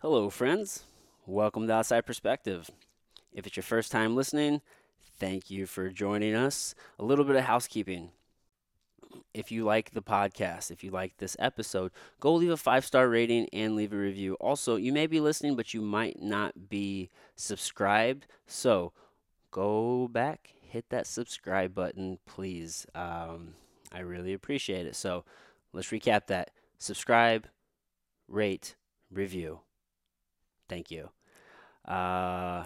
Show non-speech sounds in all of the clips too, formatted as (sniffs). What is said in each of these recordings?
Hello, friends. Welcome to Outside Perspective. If it's your first time listening, thank you for joining us. A little bit of housekeeping. If you like the podcast, if you like this episode, go leave a five star rating and leave a review. Also, you may be listening, but you might not be subscribed. So go back, hit that subscribe button, please. Um, I really appreciate it. So let's recap that subscribe, rate, review. Thank you. Uh,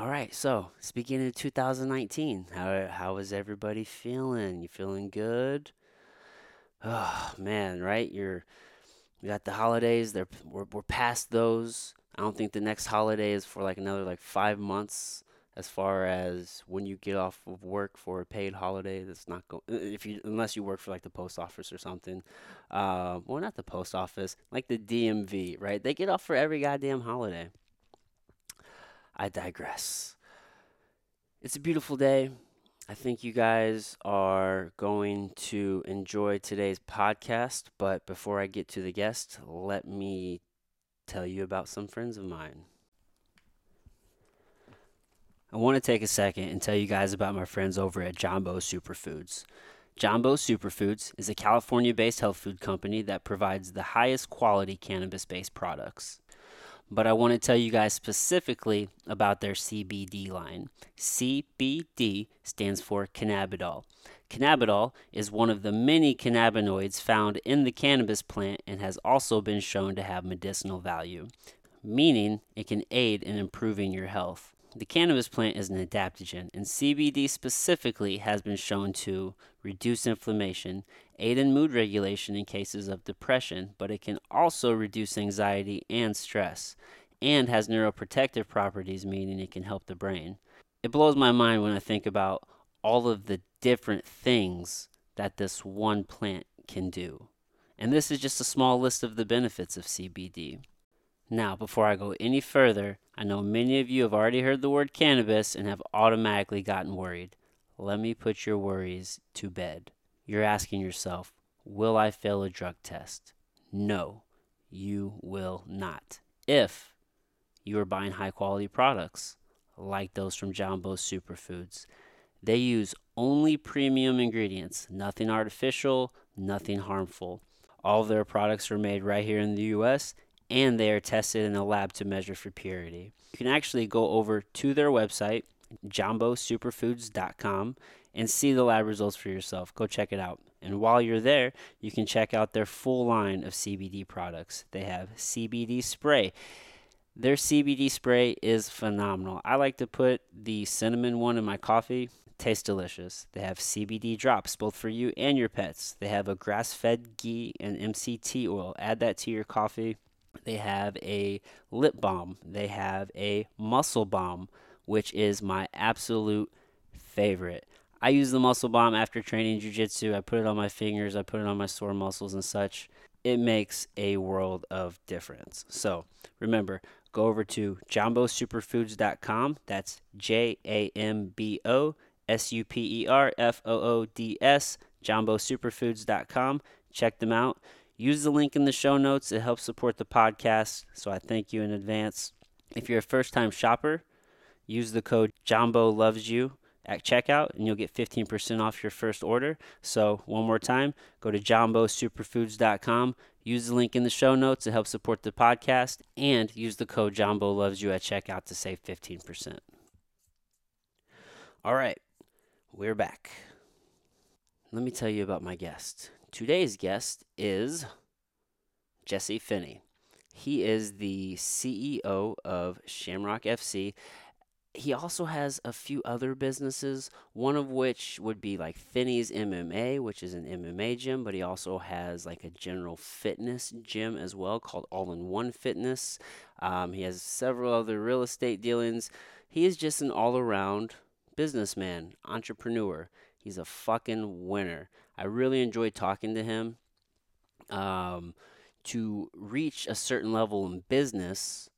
all right. So speaking of 2019, how how is everybody feeling? You feeling good? Oh man, right? You're we got the holidays. They're we're, we're past those. I don't think the next holiday is for like another like five months. As far as when you get off of work for a paid holiday, that's not going. If you unless you work for like the post office or something, uh, well, not the post office, like the DMV, right? They get off for every goddamn holiday. I digress. It's a beautiful day. I think you guys are going to enjoy today's podcast. But before I get to the guest, let me tell you about some friends of mine. I want to take a second and tell you guys about my friends over at Jambo Superfoods. Jambo Superfoods is a California based health food company that provides the highest quality cannabis based products. But I want to tell you guys specifically about their CBD line. CBD stands for cannabidiol. Cannabidiol is one of the many cannabinoids found in the cannabis plant and has also been shown to have medicinal value, meaning it can aid in improving your health. The cannabis plant is an adaptogen, and CBD specifically has been shown to reduce inflammation, aid in mood regulation in cases of depression, but it can also reduce anxiety and stress, and has neuroprotective properties, meaning it can help the brain. It blows my mind when I think about all of the different things that this one plant can do. And this is just a small list of the benefits of CBD. Now, before I go any further, I know many of you have already heard the word cannabis and have automatically gotten worried. Let me put your worries to bed. You're asking yourself, will I fail a drug test? No, you will not. If you are buying high quality products like those from Jambo Superfoods, they use only premium ingredients, nothing artificial, nothing harmful. All their products are made right here in the US and they are tested in a lab to measure for purity. You can actually go over to their website, jambosuperfoods.com, and see the lab results for yourself. Go check it out. And while you're there, you can check out their full line of CBD products. They have CBD spray. Their CBD spray is phenomenal. I like to put the cinnamon one in my coffee. Tastes delicious. They have CBD drops, both for you and your pets. They have a grass fed ghee and MCT oil. Add that to your coffee. They have a lip balm. They have a muscle balm, which is my absolute favorite. I use the muscle balm after training jujitsu. I put it on my fingers, I put it on my sore muscles and such. It makes a world of difference. So remember, go over to jambosuperfoods.com. That's J A M B O S U P E R F O O D S, jambosuperfoods.com. Check them out. Use the link in the show notes. It helps support the podcast, so I thank you in advance. If you're a first time shopper, use the code Jambo Loves You at checkout and you'll get 15% off your first order. So, one more time, go to jambosuperfoods.com, use the link in the show notes to help support the podcast, and use the code Jambo Loves You at checkout to save 15%. All right, we're back. Let me tell you about my guest. Today's guest is Jesse Finney. He is the CEO of Shamrock FC. He also has a few other businesses, one of which would be like Finney's MMA, which is an MMA gym, but he also has like a general fitness gym as well called All in One Fitness. Um, he has several other real estate dealings. He is just an all around businessman, entrepreneur. He's a fucking winner. I really enjoyed talking to him. Um, to reach a certain level in business,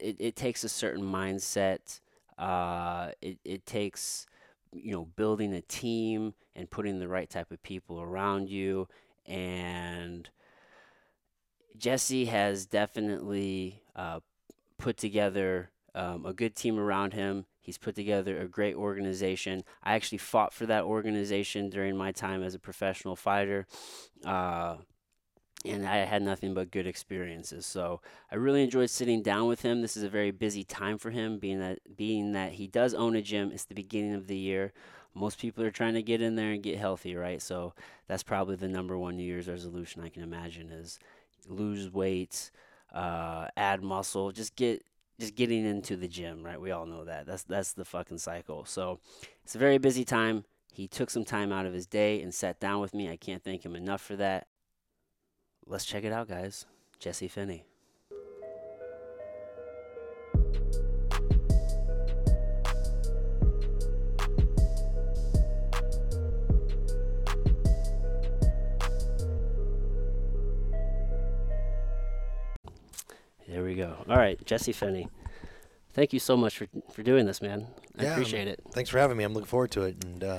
it, it takes a certain mindset. Uh, it, it takes, you know, building a team and putting the right type of people around you. And Jesse has definitely uh, put together um, a good team around him. He's put together a great organization. I actually fought for that organization during my time as a professional fighter. Uh, and I had nothing but good experiences. So I really enjoyed sitting down with him. This is a very busy time for him, being that being that he does own a gym. It's the beginning of the year. Most people are trying to get in there and get healthy, right? So that's probably the number one New Year's resolution I can imagine is lose weight, uh, add muscle, just get just getting into the gym, right? We all know that. That's that's the fucking cycle. So it's a very busy time. He took some time out of his day and sat down with me. I can't thank him enough for that. Let's check it out, guys. Jesse Finney. There we go. All right, Jesse Finney. Thank you so much for, for doing this, man. I Yeah, appreciate it. Thanks for having me. I'm looking forward to it, and uh,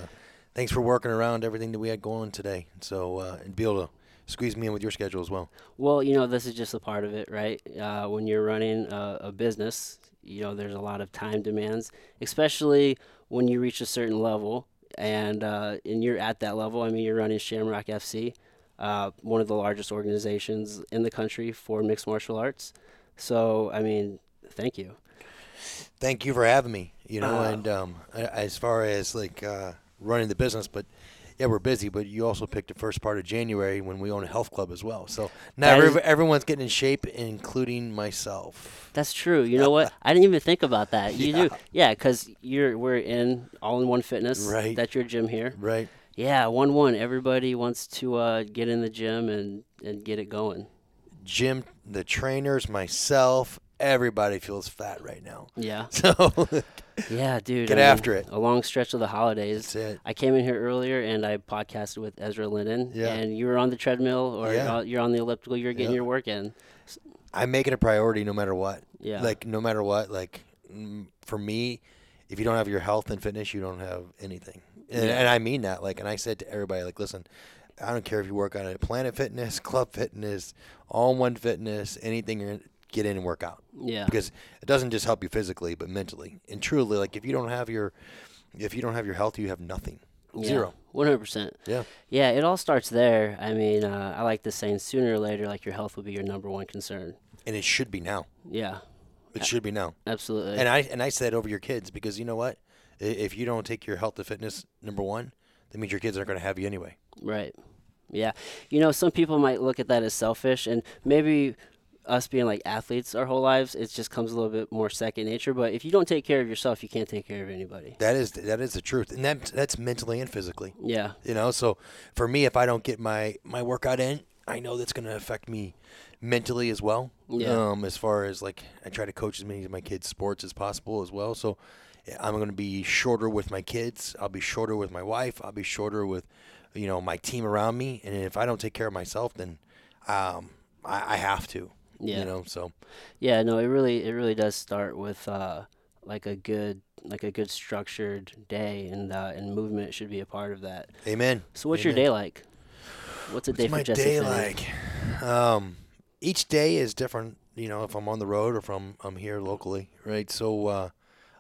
thanks for working around everything that we had going today. So uh, and be able to squeeze me in with your schedule as well. Well, you know, this is just a part of it, right? Uh, when you're running a, a business, you know, there's a lot of time demands, especially when you reach a certain level. And uh, and you're at that level. I mean, you're running Shamrock FC, uh, one of the largest organizations in the country for mixed martial arts. So, I mean, thank you. Thank you for having me. You know, Uh, and um, as far as like uh, running the business, but yeah, we're busy. But you also picked the first part of January when we own a health club as well. So now is- every, everyone's getting in shape, including myself. That's true. You know what? I didn't even think about that. (laughs) You Yeah. do, yeah, because you're we're in All in One Fitness. Right. That's your gym here. Right. Yeah, one one. Everybody wants to uh, get in the gym and and get it going. Gym, the trainers, myself, everybody feels fat right now. Yeah, (laughs) So yeah, dude. Get I mean, after it. A long stretch of the holidays. that's it. I came in here earlier and I podcasted with Ezra Linden. Yeah. And you were on the treadmill or Yeah. you're on the elliptical. You're getting Yeah. your work in. I make it a priority no matter what. Yeah. Like no matter what, like for me, if you don't have your health and fitness, you don't have anything. And, Yeah. and I mean that. Like, and I said to everybody, like, listen, I don't care if you work on it, Planet Fitness, Club Fitness, All in One Fitness, anything you're in, get in and work out yeah. because it doesn't just help you physically, but mentally. And truly, like if you don't have your, if you don't have your health, you have nothing. Zero. One hundred percent. Yeah. Yeah, it all starts there. I mean, uh, I like the saying, sooner or later, like your health will be your number one concern. And it should be now. Yeah, It should be now. absolutely. And I and I said over your kids because you know what, if you don't take your health and fitness number one, that means your kids aren't going to have you anyway. Right. Yeah. You know, some people might look at that as selfish, and maybe us being like athletes our whole lives, it just comes a little bit more second nature. But if you don't take care of yourself, you can't take care of anybody. That is that is the truth, and that that's mentally and physically. Yeah. You know, so for me, if I don't get my my workout in, I know that's going to affect me mentally as well. Yeah. Um, as far as like, I try to coach as many of my kids' sports as possible as well. So I'm going to be shorter with my kids. I'll be shorter with my wife. I'll be shorter with, you know, my team around me. And if I don't take care of myself, then um, I, I have to. Yeah. You know, so Yeah. No, it really, it really does start with uh, like a good, like a good structured day, and uh, and movement should be a part of that. amen. So, what's your day like? What's a day What's for my Jesse day like? Um, each day is different. You know, if I'm on the road or if I'm, I'm here locally, right? So uh,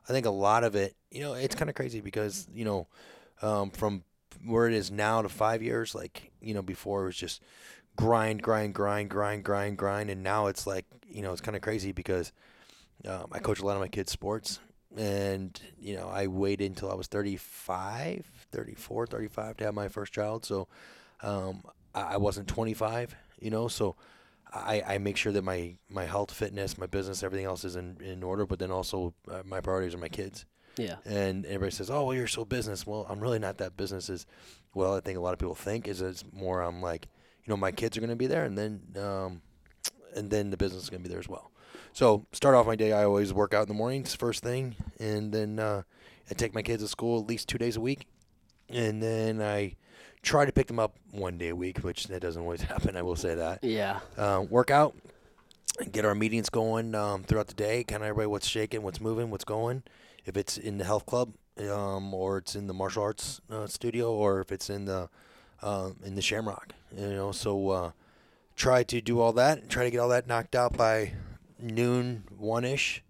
I think a lot of it, you know, it's kind of crazy because you know, um, from where it is now to five years, like you know, before it was just grind, grind, grind, grind, grind, grind, and now it's like you know, it's kind of crazy because um, I coach a lot of my kids' sports, and you know, I waited until I was 35, 34, 35 to have my first child, so um, I, wasn't 25, you know, so I, I make sure that my, my health, fitness, my business, everything else is in, in order, but then also uh, my priorities are my kids. Yeah. And everybody says, "Oh, well, you're so business." Well, I'm really not that business. As well, I think a lot of people think is it's more. I'm like, you know, my kids are going to be there, and then, um, and then the business is going to be there as well. So start off my day. I always work out in the mornings, first thing, and then uh, I take my kids to school at least two days a week, and then I try to pick them up one day a week, which that doesn't always (laughs) happen. I will say that Yeah. uh, work out and get our meetings going um, throughout the day. Kind of everybody what's shaking, what's moving, what's going. If it's in the health club, um, or it's in the martial arts uh, studio, or if it's in the uh, in the Shamrock, you know. So uh, try to do all that and try to get all that knocked out by noon, one ish.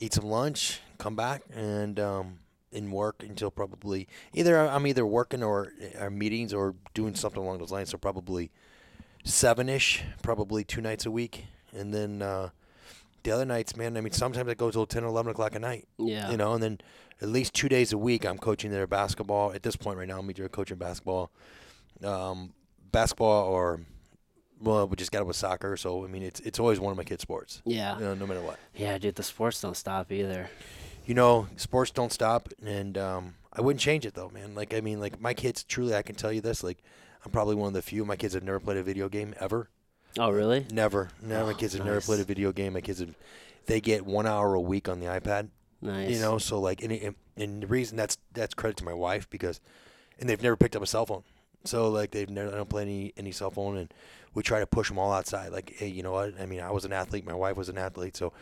Eat some lunch, come back, and um, and work until probably either I'm either working or our meetings or doing something along those lines. So probably seven ish, probably two nights a week, and then uh, the other nights, man. I mean, sometimes I go till 10 or 11 o'clock at night. Yeah. You know, and then at least two days a week, I'm coaching their basketball. At this point, right now, I'm either coaching basketball, um, basketball, or well, we just got up with soccer. So I mean, it's it's always one of my kids' sports. Yeah. You know, no matter what. Yeah, dude, the sports don't stop either. You know, sports don't stop, and um, I wouldn't change it though, man. Like I mean, like my kids, truly, I can tell you this. Like, I'm probably one of the few. My kids have never played a video game ever. Oh, really? Never. No, my Oh, kids have never nice. played a video game. My kids have, they get one hour a week on the iPad. Nice. You know, so like, and, and, and the reason that's that's credit to my wife because, and they've never picked up a cell phone. So like they've never I don't play any any cell phone, and we try to push them all outside. Like, hey, you know what? I mean, I was an athlete. My wife was an athlete. So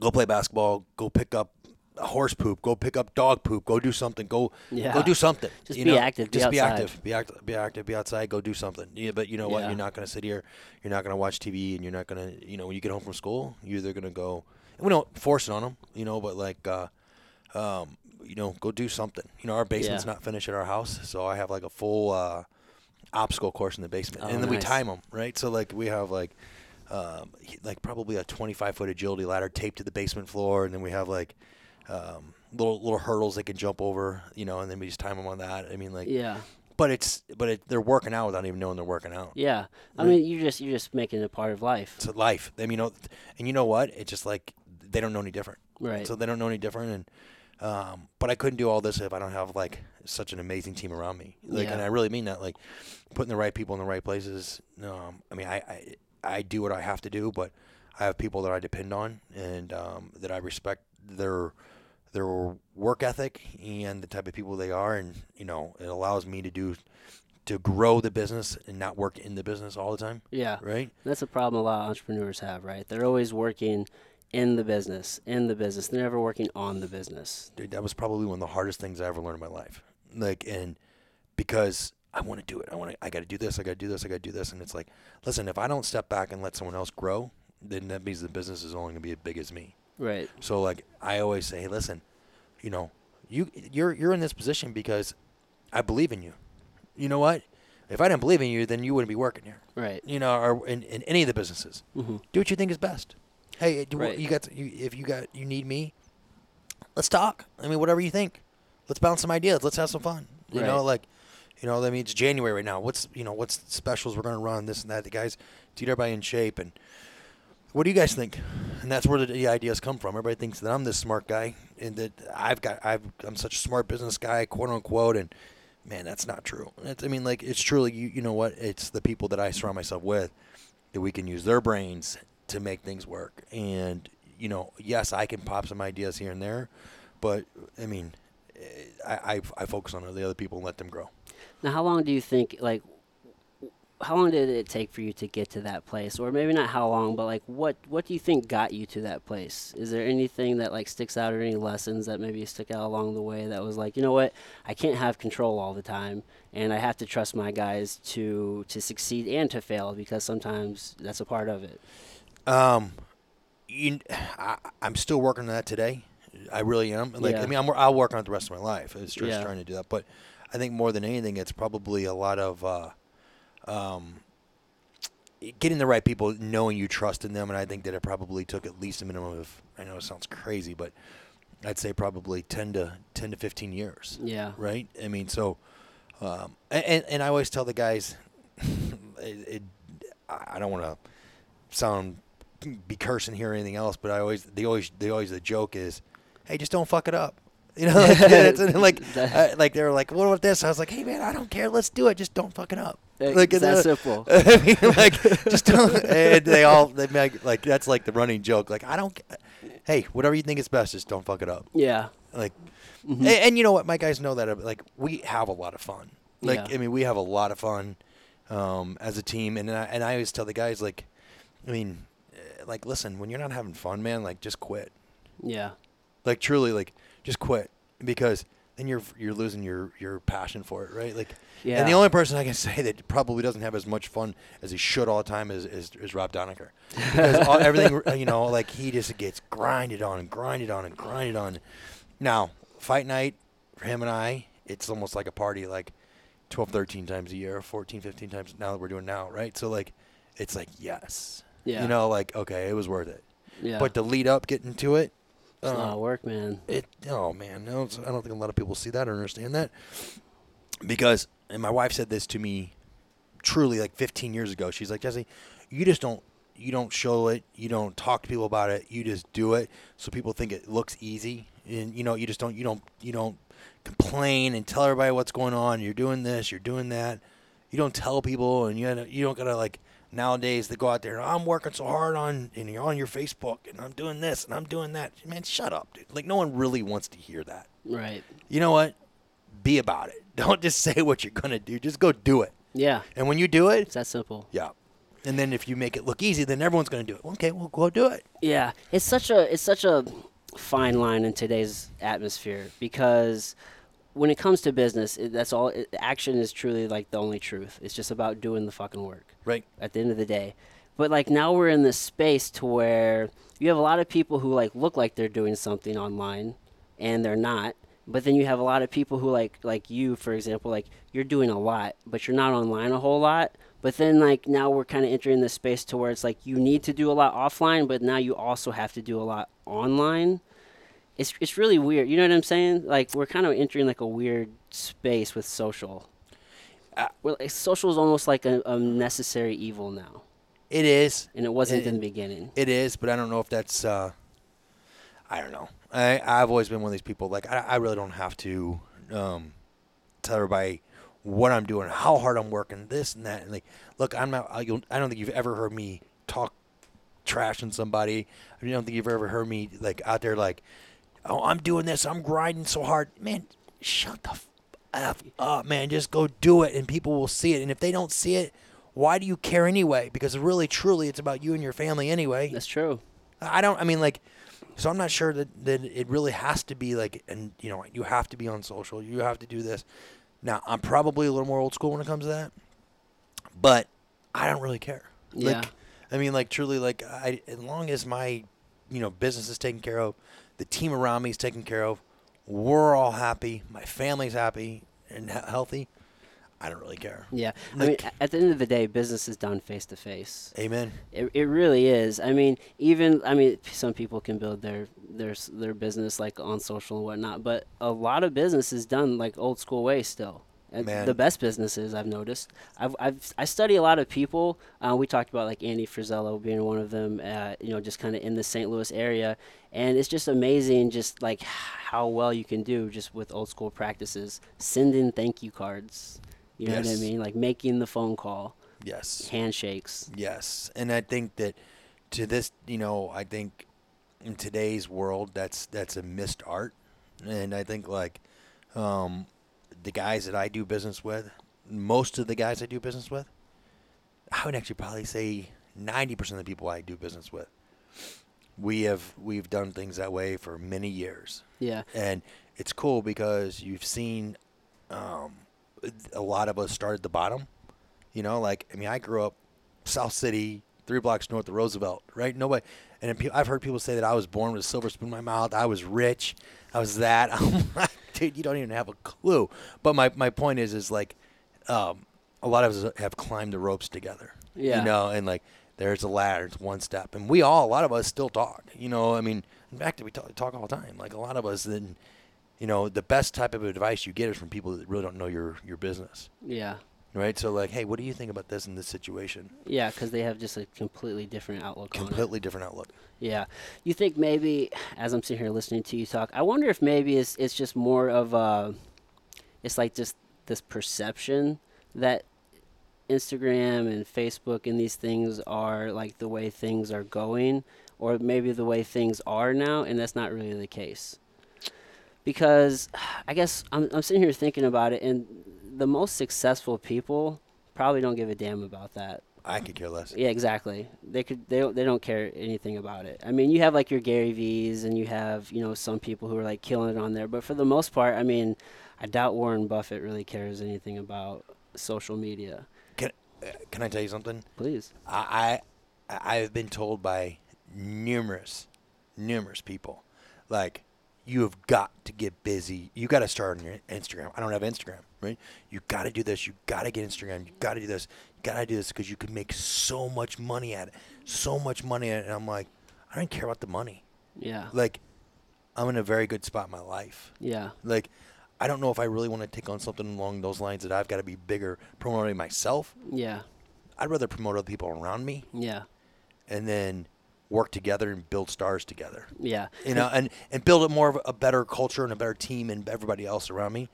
go play basketball. Go pick up horse poop. Go pick up dog poop. Go do something. Go Yeah. go do something. (laughs) Just you be know? active, be Just be outside. active. Be active. Be active. Be outside. Go do something. Yeah, but you know what? Yeah. You're not gonna sit here. You're not gonna watch TV, and you're not gonna. You know, when you get home from school, you're either gonna go. And we don't force it on them. You know, but like. uh um, you know, go do something. You know, our basement's Yeah. not finished at our house, so I have like a full uh, obstacle course in the basement, Oh, and then we time them right. So like we have like, um, like probably a 25 foot agility ladder taped to the basement floor, and then we have like um, little little hurdles they can jump over. You know, and then we just time them on that. I mean, like, Yeah. but it's but it, they're working out without even knowing they're working out. Yeah. I Right. mean, you just you're just making it a part of life. It's life. I mean, you know, and you know what? It's just like they don't know any different. Right. So they don't know any different, and um, but I couldn't do all this if I don't have like such an amazing team around me. Like, and I really mean that. Like, putting the right people in the right places. Um, I mean, I, I I do what I have to do, but I have people that I depend on and um, that I respect their their work ethic and the type of people they are, and you know, it allows me to do to grow the business and not work in the business all the time. yeah. Right? That's a problem a lot of entrepreneurs have, right? They're always working in the business, in the business. They're never working on the business. dude, that was probably one of the hardest things I ever learned in my life. Like, and because I want to do it, I want to, I got to do this, I got to do this, I got to do this, and it's like, listen, if I don't step back and let someone else grow, then that means the business is only gonna be as big as me. Right. So like, I always say, hey, listen, you know, you you're you're in this position because I believe in you. You know what? If I didn't believe in you, then you wouldn't be working here. Right. You know, or in, in any of the businesses Mm-hmm. do what you think is best. Hey, do Right. you got you, if you got you need me, let's talk. I mean, whatever you think, let's bounce some ideas. Let's have some fun. You know, like, you know, I mean, it's January right now. What's you know what's specials we're gonna run this and that. The guys to get everybody in shape and. What do you guys think? And that's where the, ideas come from. Everybody thinks that I'm this smart guy and that I've got I've I'm such a smart business guy, quote unquote, and man, that's not true. I mean, like it's truly you. You know what? It's the people that I surround myself with that we can use their brains to make things work. And you know, yes, I can pop some ideas here and there, but I mean, eh, I I, I focus on the other people and let them grow. Now, how long do you think, like, how long did it take for you to get to that place? Or maybe not how long, but like, what what do you think got you to that place? Is there anything that like sticks out, or any lessons that maybe stick out along the way that was like, you know what, I can't have control all the time, and I have to trust my guys to to succeed and to fail because sometimes that's a part of it. Um, you, I, I'm still working on that today. I really am. Like, Yeah. I mean, I'm, I'll work on it the rest of my life. It's just Yeah. trying to do that. But I think more than anything, it's probably a lot of uh, um, getting the right people, knowing you trust in them. And I think that it probably took at least a minimum of, I know it sounds crazy, but I'd say probably 10 to 10 to 15 years. Yeah. Right. I mean, so, um, and, and I always tell the guys, (laughs) it, it, I I don't want to sound be cursing here or anything else, but I always they always they always the joke is, hey, just don't fuck it up. You know, like, it's, like, (laughs) uh, like they were like, what about this? I was like, hey man, I don't care. Let's do it. Just don't fuck it up. Like, that uh, simple. (laughs) I mean, like, just don't. (laughs) And they all they make like that's like the running joke. Like, I don't. Hey, whatever you think is best, just don't fuck it up. Yeah. Like, Mhm. and, and you know what? My guys know that. uh, Like, we have a lot of fun. Like, Yeah. I mean, we have a lot of fun um, as a team, and I, and I always tell the guys like, I mean, eh, like, listen, when you're not having fun, man, like, just quit. Yeah. Like, truly, like, just quit because then you're you're losing your your passion for it, right? Like, Yeah. and the only person I can (laughs) say that probably doesn't have as much fun as he should all the time is is, is Rob Donaker, because all, (laughs) everything uh, you know, like he just gets grinded on and grinded on and grinded on. Now, fight night for him and I, it's almost like a party, like 12, 13 times a year, 14, 15 times now that we're doing now, right? So like, it's like yes, Yeah. you know, like okay, it was worth it. yeah. But the lead up, getting to it, it's a lot of um, work, man. it oh man. No, i don't think a lot of people see that or understand that. Because and my wife said this to me truly like 15 years ago. She's like jesse you just don't you don't show it. You don't talk to people about it. You just do it so people think it looks easy. And you know you just don't you don't you don't complain and tell everybody what's going on. You're doing this you're doing that. You don't tell people and you you don't gotta like nowadays they go out there i'm working so hard on and you're on your facebook and i'm doing this and i'm doing that. Man shut up dude. Like no one really wants to hear that. Right. you know what? Be about it. (laughs) Don't just say what you're gonna do. Just go do it. Yeah. and when you do it It's that simple. yeah. And then if you make it look easy then everyone's gonna do it. Okay well go do it. Yeah, it's such a it's such a fine line in today's atmosphere because when it comes to business, it, that's all. It, action is truly like the only truth. It's just about doing the fucking work right at the end of the day. But like now we're in this space to where you have a lot of people who like look like they're doing something online and they're not. But then you have a lot of people who like like you for example like you're doing a lot but you're not online a whole lot. But then like now we're kind of entering this space to where it's like you need to do a lot offline but now you also have to do a lot online. It's it's really weird. You know what I'm saying? Like we're kind of entering like a weird space with social. Uh, well, like, social is almost like a, a necessary evil now it is and it wasn't It- in the beginning. It is, but I don't know if that's. Uh, I don't know. I I've always been one of these people. Like I, I really don't have to um, tell everybody what I'm doing, how hard I'm working, this and that. And like, look, I'm not. I I don't think you've ever heard me talk trash on somebody. I don't think you've ever heard me like out there like, oh, I'm doing this. I'm grinding so hard, man. Shut the f up, man. Just go do it, and people will see it. And if they don't see it. Why do you care anyway? Because really, truly, it's about you and your family anyway. That's true. I don't. I mean, like, so I'm not sure that that it really has to be like, and you know, you have to be on social. You have to do this. Now, I'm probably a little more old school when it comes to that, but I don't really care. Yeah. Like, I mean, like, truly, like, I as long as my, you know, business is taken care of, the team around me is taken care of, we're all happy, my family's happy and he- healthy. I don't really care. Yeah. I mean, at the end of the day, business is done face to face. Amen. It, it really is. I mean, even I mean, some people can build their their their business like on social and whatnot, but a lot of business is done like old school way still. Man. The best businesses I've noticed. I've, I've I study a lot of people. Uh, we talked about like Andy Frisella being one of them. Uh, you know, just kind of in the St. Louis area, and it's just amazing, just like how well you can do just with old school practices. Sending thank you cards. You know what I mean? Like making the phone call, Yes. handshakes. Yes, and I think that to this, you know, I think in today's world, that's that's a missed art, and I think like um, the guys that I do business with, most of the guys I do business with, I would actually probably say ninety percent of the people I do business with, we have we've done things that way for many years, Yeah. and it's cool because you've seen um, a lot of us start at the bottom. You know, like I mean, I grew up South City, three blocks north of Roosevelt, right? Nobody, and I've heard people say that I was born with a silver spoon in my mouth. I was rich. I was that. (laughs) I'm like, dude, you don't even have a clue. But my my point is, is like, um, a lot of us have climbed the ropes together. Yeah. You know, and like there's a ladder, it's one step, and we all, a lot of us, still talk. You know, I mean, in fact, we talk, talk all the time. Like a lot of us, then, you know, the best type of advice you get is from people that really don't know your your business, Yeah. Right? So like, hey, what do you think about this in this situation? Yeah, because they have just a completely different outlook on it. Completely different outlook. Yeah, you think maybe as I'm sitting here listening to you talk, I wonder if maybe it's it's just more of a, it's like just this perception that Instagram and Facebook and these things are like the way things are going, or maybe the way things are now, and that's not really the case. Because I guess I'm I'm sitting here thinking about it, and the most successful people probably don't give a damn about that. I could care less. Yeah, exactly. They could. They don't. They don't care anything about it. I mean, you have like your Gary V's, and you have you know some people who are like killing it on there. But for the most part, I mean, I doubt Warren Buffett really cares anything about social media. Can uh, Can I tell you something? Please. I I I've been told by numerous numerous people, like you have got to get busy. You got to start on your Instagram. I don't have Instagram, right? You got to do this. You got to get Instagram. You got to do this. You got to do this because you can make so much money at it. So much money at it. And I'm like, I don't care about the money. Yeah. Like, I'm in a very good spot in my life. Yeah. Like, I don't know if I really want to take on something along those lines that I've got to be bigger promoting myself. Yeah. I'd rather promote other people around me Yeah. and then work together and build stars together. Yeah. You know, and and build a more of a better culture and a better team and everybody else around me.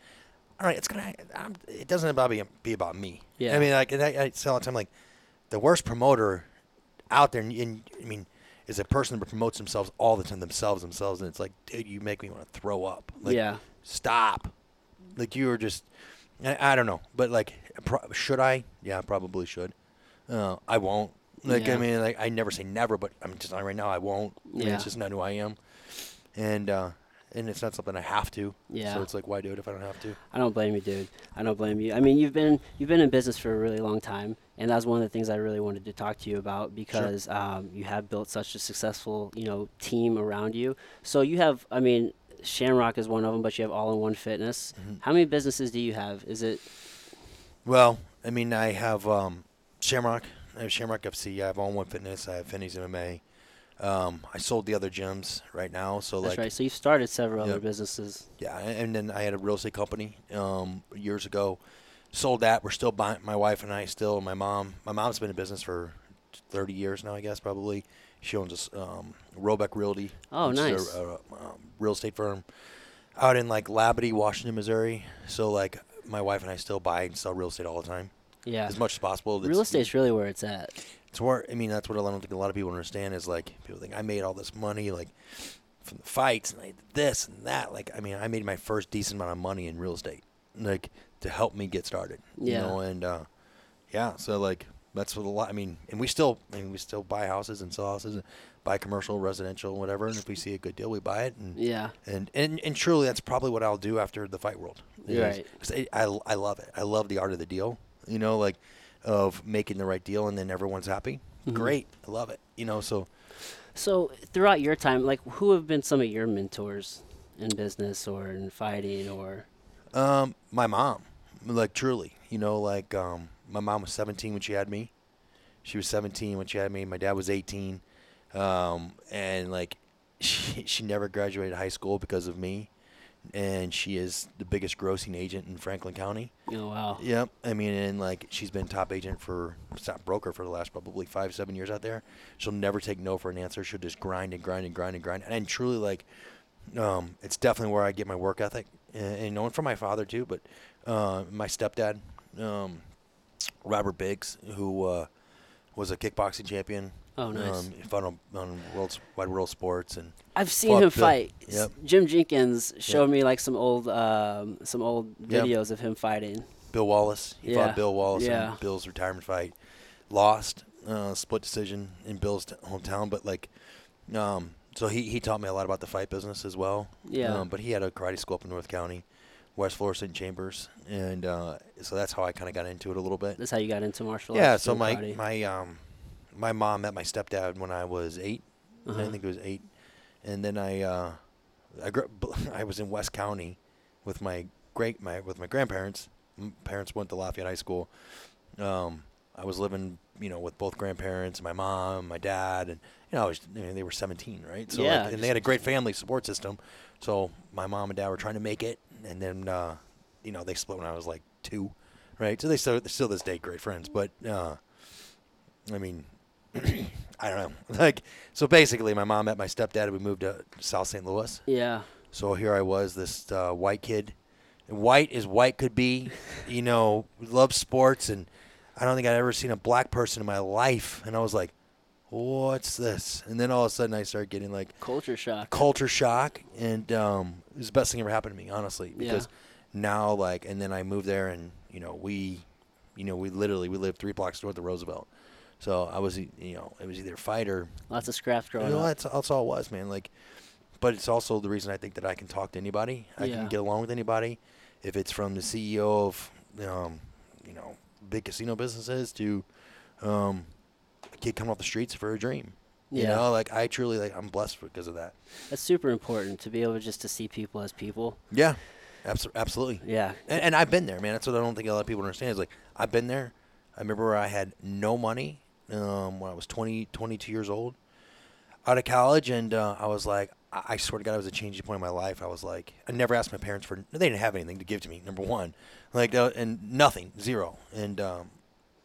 All right, it's gonna. I'm, it doesn't about be be about me. Yeah. I mean, like and I, I say all the time, like the worst promoter out there, and, and I mean, is a person that promotes themselves all the time, themselves, themselves, and it's like, dude, you make me want to throw up. Like, yeah. Stop. Like you were just. I, I don't know, but like, pro- should I? Yeah, I probably should. Uh, I won't. Like Yeah. I mean, like I never say never, but I'm just not right now. I won't. I mean, Yeah. it's just not who I am, and uh, and it's not something I have to. Yeah. So it's like, why do it if I don't have to? I don't blame you, dude. I don't blame you. I mean, you've been you've been in business for a really long time, and that's one of the things I really wanted to talk to you about because um, you have built such a successful, you know, team around you. So you have, I mean, Shamrock is one of them, but you have All in One Fitness. Mm-hmm. How many businesses do you have? Is it? Well, I mean, I have um, Shamrock. I have Shamrock FC. I have All in One Fitness. I have Finney's MMA. Um, I sold the other gyms right now, so That's like right. So you've started several other businesses. Yeah, and then I had a real estate company um, years ago. Sold that. We're still buying. My wife and I still. My mom. My mom's been in business for 30 years now, I guess probably. She owns a um, Robeck Realty. Oh, is a- nice. A, um, real estate firm out in like Labadie, Washington, Missouri. So like my wife and I still buy and sell real estate all the time, Yeah. as much as possible. Real estate's really where it's at. It's where I mean that's what I don't think a lot of people understand is like people think I made all this money like from the fights and I did this and that. Like I mean I made my first decent amount of money in real estate, like to help me get started. Yeah. You know, and uh, yeah, so like that's what a lot. I mean, and we still I mean we still buy houses and sell houses, and buy commercial, residential, whatever. And if we see a good deal, we buy it. And Yeah. and and, and truly that's probably what I'll do after the fight world. Right. 'cause I, I I love it. I love the art of the deal. You know, like of making the right deal and then everyone's happy. Mhm. Great, I love it. You know, so So throughout your time, like, who have been some of your mentors in business or in fighting or? um, my mom, like truly, you know, like um, my mom was 17 when she had me. She was 17 when she had me. My dad was 18, um, and like (laughs) she she never graduated high school because of me, and she is the biggest grossing agent in Franklin County. Oh wow. Yep. I mean, and like she's been top agent for top broker for the last probably five, seven years out there. She'll never take no for an answer. She'll just grind and grind and grind and grind. And truly, like, um, it's definitely where I get my work ethic, and, and knowing from my father too. But uh, my stepdad, um, Robert Biggs, who uh, was a kickboxing champion. Oh, nice. Um, he fought on, on world, wide world sports and I've seen him fight. Yep. Jim Jenkins showed me like some old um, some old Yep. videos of him fighting. Bill Wallace. He Yeah. fought Bill Wallace Yeah. in Bill's retirement fight. Lost, uh, split decision in Bill's t- hometown, but like, um, so he, he taught me a lot about the fight business as well. Yeah. Um, but he had a karate school up in North County, West Florissant St. Chambers, and uh, so that's how I kind of got into it a little bit. That's how you got into martial Yeah. arts. Yeah, so my karate. my um, my mom met my stepdad when I was 8 Uh-huh. I think it was eight, and then I uh, I grew, (laughs) I was in West County with my great my with my grandparents. M- Parents went to Lafayette High School. Um, I was living, you know, with both grandparents, my mom, my dad, and you know, I was, I mean, they were 17, right? So, Yeah, like, and they had a great family support system. So my mom and dad were trying to make it, and then, uh, you know, they split when I was like two, right? So they still, they're still this day great friends, but uh, I mean, (clears throat) I don't know. (laughs) Like, so basically, my mom met my stepdad, we moved to South St. Louis. yeah. So here I was, this uh, white kid, white as white could be, (laughs) you know, loves sports, and I don't think I'd ever seen a black person in my life. And I was like, what's this? And then all of a sudden, I started getting like Culture shock. culture shock, and um, it was the best thing ever happened to me, honestly, Yeah. because now, like, and then I moved there, and you know, we, you know, we literally we lived three blocks north of Roosevelt. So I was, you know, it was either fight or Lots of scraps growing you know, up. that's, that's all it was, man. Like, but it's also the reason I think that I can talk to anybody. I Yeah. can get along with anybody. If it's from the CEO of, um, you know, big casino businesses to, um, a kid coming off the streets for a dream. You Yeah. know, like I truly like I'm blessed because of that. That's super important to be able just to see people as people. Yeah, abso- absolutely. Yeah. And, and I've been there, man. That's what I don't think a lot of people understand. Is like I've been there. I remember where I had no money um, when I was 20, 22 years old, out of college, and uh, I was like, I, I swear to God, it was a changing point in my life. I was like, I never asked my parents for. They didn't have anything to give to me. Number one, like, uh, and nothing, zero, and um,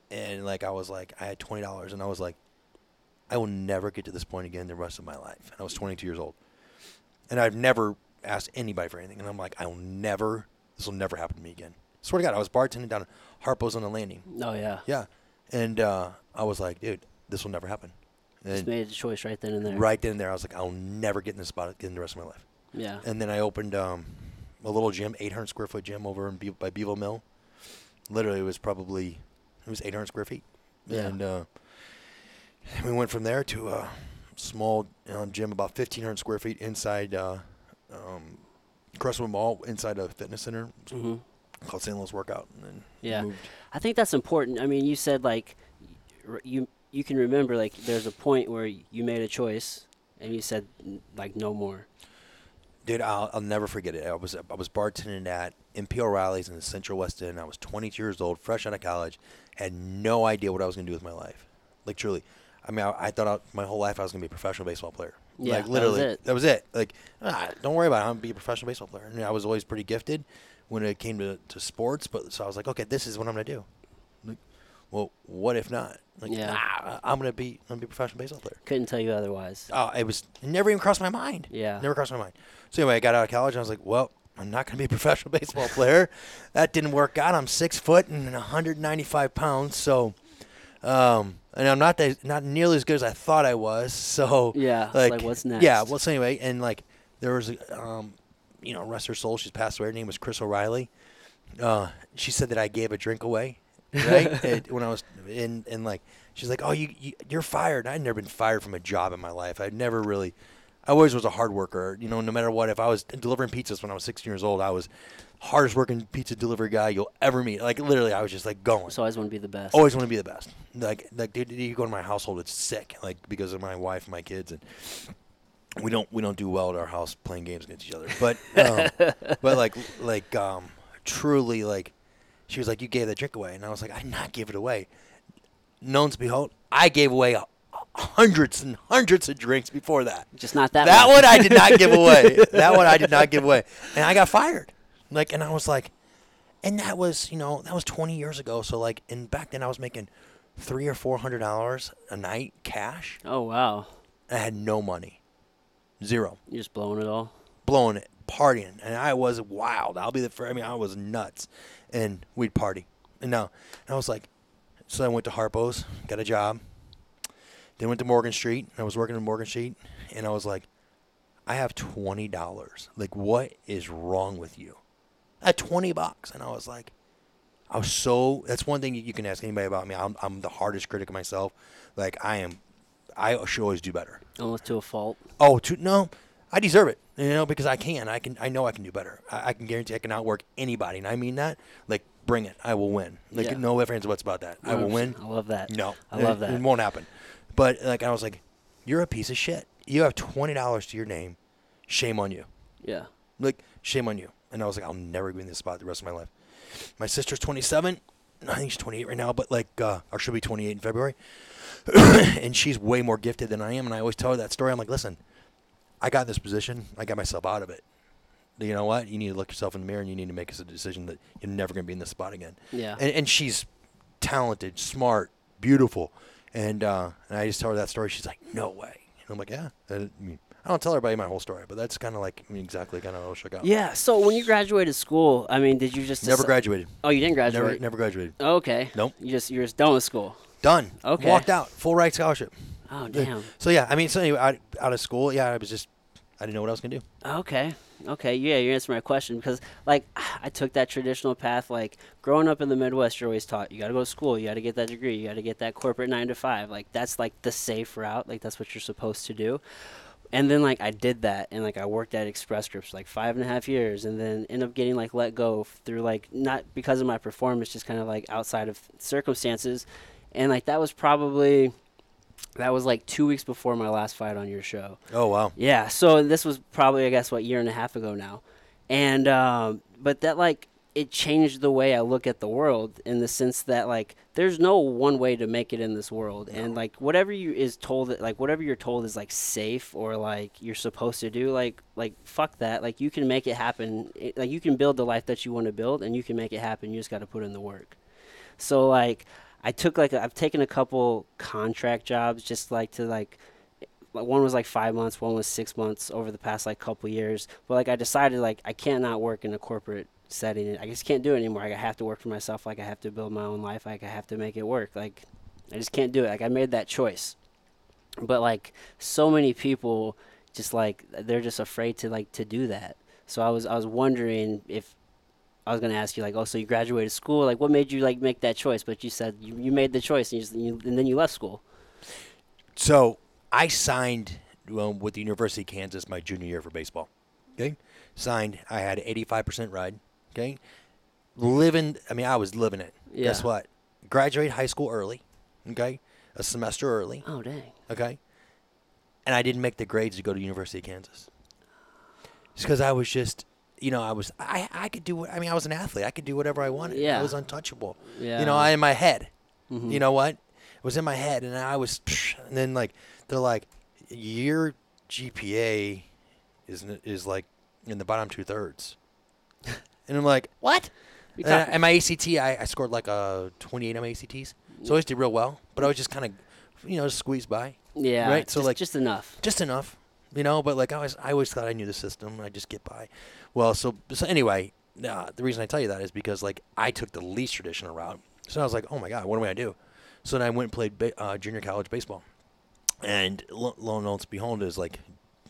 and like I was like, I had twenty dollars, and I was like, I will never get to this point again the rest of my life. And I was twenty two years old, and I've never asked anybody for anything, and I'm like, I will never. This will never happen to me again. Swear to God, I was bartending down at Harpo's on the landing. Oh yeah. Yeah, and uh, I was like, dude, this will never happen. Just made a choice right then and there. right then and there, I was like, I'll never get in this spot again the rest of my life. Yeah. And then I opened um, a little gym, 800 square foot gym over in Be- by Bevo Mill. Literally, it was probably it was 800 square feet, Yeah. and uh, we went from there to a small um, gym about 1,500 square feet inside uh, um, Crestwood Mall, inside a fitness center hmm called St. Louis Workout. And then Yeah. moved. I think that's important. I mean, you said like you you can remember like there's a point where you made a choice and you said like no more. Dude, I'll, I'll never forget it. I was I was bartending at MP rallies in the Central West End. I was 22 years old, fresh out of college, had no idea what I was going to do with my life. Like truly, I mean, I, I thought I, my whole life I was going to be a professional baseball player. Yeah, like that was literally, it. That was it. Like, ah, don't worry about it. I'm going to be a professional baseball player. And I was always pretty gifted when it came to, to sports, but so I was like, okay, this is what I'm going to do. Well, what if not? Like, Yeah. nah, I'm going to be I'm to be a professional baseball player. Couldn't tell you otherwise. Oh, it was it never even crossed my mind. Yeah. Never crossed my mind. So anyway, I got out of college and I was like, well, I'm not going to be a (laughs) professional baseball player. That didn't work out. I'm six foot and 195 pounds, so um, and I'm not that, not nearly as good as I thought I was. So Yeah, like, like, what's next? Yeah. Well, so anyway, and like there was, um, you know, rest her soul. She's passed away. Her name was Chris O'Reilly. Uh, she said that I gave a drink away, right? (laughs) it, when I was in, and like she's like, "Oh, you, you you're fired." I'd never been fired from a job in my life. I'd never really. I always was a hard worker. You know, no matter what. If I was delivering pizzas when I was 16 years old, I was hardest working pizza delivery guy you'll ever meet. Like literally, I was just like going. So I always want to be the best. Always want to be the best. Like like dude, you go to my household, it's sick. Like because of my wife and my kids, and we don't we don't do well at our house playing games against each other. But um, (laughs) but like like um, truly like she was like you gave that drink away, and I was like I did not give it away. Known to behold, I gave away hundreds and hundreds of drinks before that. Just not that. That one. one I did not give (laughs) away. That one I did not give away, and I got fired. Like, and I was like, and that was you know that was 20 years ago. So like, and back then I was making three or four hundred dollars a night cash. Oh wow. I had no money, zero, You're just blowing it all. blowing it, partying, and I was wild. I'll be the first. I mean, I was nuts, and we'd party. And now, and I was like, so I went to Harpo's, got a job. Then went to Morgan Street. I was working in Morgan Street, and I was like, I have twenty dollars. Like, what is wrong with you? I had twenty bucks, and I was like, I was so. That's one thing you can ask anybody about me. I'm, I'm the hardest critic of myself. Like, I am. I should always do better. Oh, Almost to a fault. Oh, to, no, I deserve it. You know, because I can. I can. I know I can do better. I, I can guarantee I can outwork anybody, and I mean that. Like, bring it. I will win. Like, Yeah. no ifs ands or buts about that. I will win. I love that. No, I love it, that. It won't happen. But like, I was like, you're a piece of shit. You have twenty dollars to your name. Shame on you. Yeah. Like, shame on you. And I was like, I'll never be in this spot the rest of my life. My sister's 27. I think she's 28 right now, but like, uh, or she'll be 28 in February. (coughs) and she's way more gifted than I am. And I always tell her that story. I'm like, listen, I got in this position. I got myself out of it. You know what? You need to look yourself in the mirror and you need to make a decision that you're never going to be in this spot again. Yeah. And, and she's talented, smart, beautiful. And, uh, and I just tell her that story. She's like, no way. And I'm like, yeah. I, mean, I don't tell everybody my whole story, but that's kind of like I mean, exactly kind of how it shook out. Yeah. So when you graduated school, I mean, did you just Never deci- graduated. Oh, you didn't graduate. Never, never graduated. Okay. Nope. You just you're just done with school. Done. Okay. Walked out. Full ride scholarship. Oh damn. So yeah, I mean, so anyway, out, out of school, yeah, I was just, I didn't know what I was gonna do. Okay. Okay, yeah, you answered my question because, like, (sighs) I took that traditional path. Like, growing up in the Midwest, you're always taught you got to go to school, you got to get that degree, you got to get that corporate nine to five. Like, that's like the safe route. Like, that's what you're supposed to do. And then, like, I did that, and like, I worked at Express Scripts like five and a half years, and then ended up getting like let go through like not because of my performance, just kind of like outside of circumstances, and like that was probably that was like two weeks before my last fight on your show. Oh wow. Yeah. So this was probably I guess what year and a half ago now, and um, but that like it changed the way I look at the world in the sense that like there's no one way to make it in this world, and like whatever you is told that like whatever you're told is like safe or like you're supposed to do, like like fuck that. Like you can make it happen. Like you can build the life that you want to build, and you can make it happen. You just got to put in the work. So like I took like i have taken a couple contract jobs just like to like one was like five months, one was six months over the past like couple years. But like I decided like I cannot work in a corporate setting. I just can't do it anymore. Like, I have to work for myself. Like I have to build my own life. Like I have to make it work. Like I just can't do it. Like I made that choice. But like so many people just like they're just afraid to like to do that. So I was I was wondering if I was gonna ask you like, oh, so you graduated school? Like, what made you like make that choice? But you said you, you made the choice, and, you, just, you, and then you left school. So I signed with the University of Kansas my junior year for baseball. Okay, signed. I had eighty five percent ride. Okay, living. I mean, I was living it. Yeah. Guess what? Graduated high school early. Okay, a semester early. Oh dang. Okay, and I didn't make the grades to go to University of Kansas. It's because I was just you know, I was I I could do I mean I was an athlete. I could do whatever I wanted. Yeah. I was untouchable. Yeah. You know, I in my head. Mhm. You know what? It was in my head and I was and then like they're like your GPA is is like in the bottom two thirds. (laughs) and I'm like, what? And, I- and my ACT, I, I scored like a 28 on my ACTs, so I always did real well. But I was just kind of, you know, squeezed by, yeah. right, so, just, like- just enough. just enough, you know. But like I was, I always thought I knew the system. I just get by. Well, so so anyway, uh, the reason I tell you that is because like I took the least traditional route. So I was like, oh my god, what am I gonna do? So then I went and played ba- uh, junior college baseball, and lo, lo and behold, is like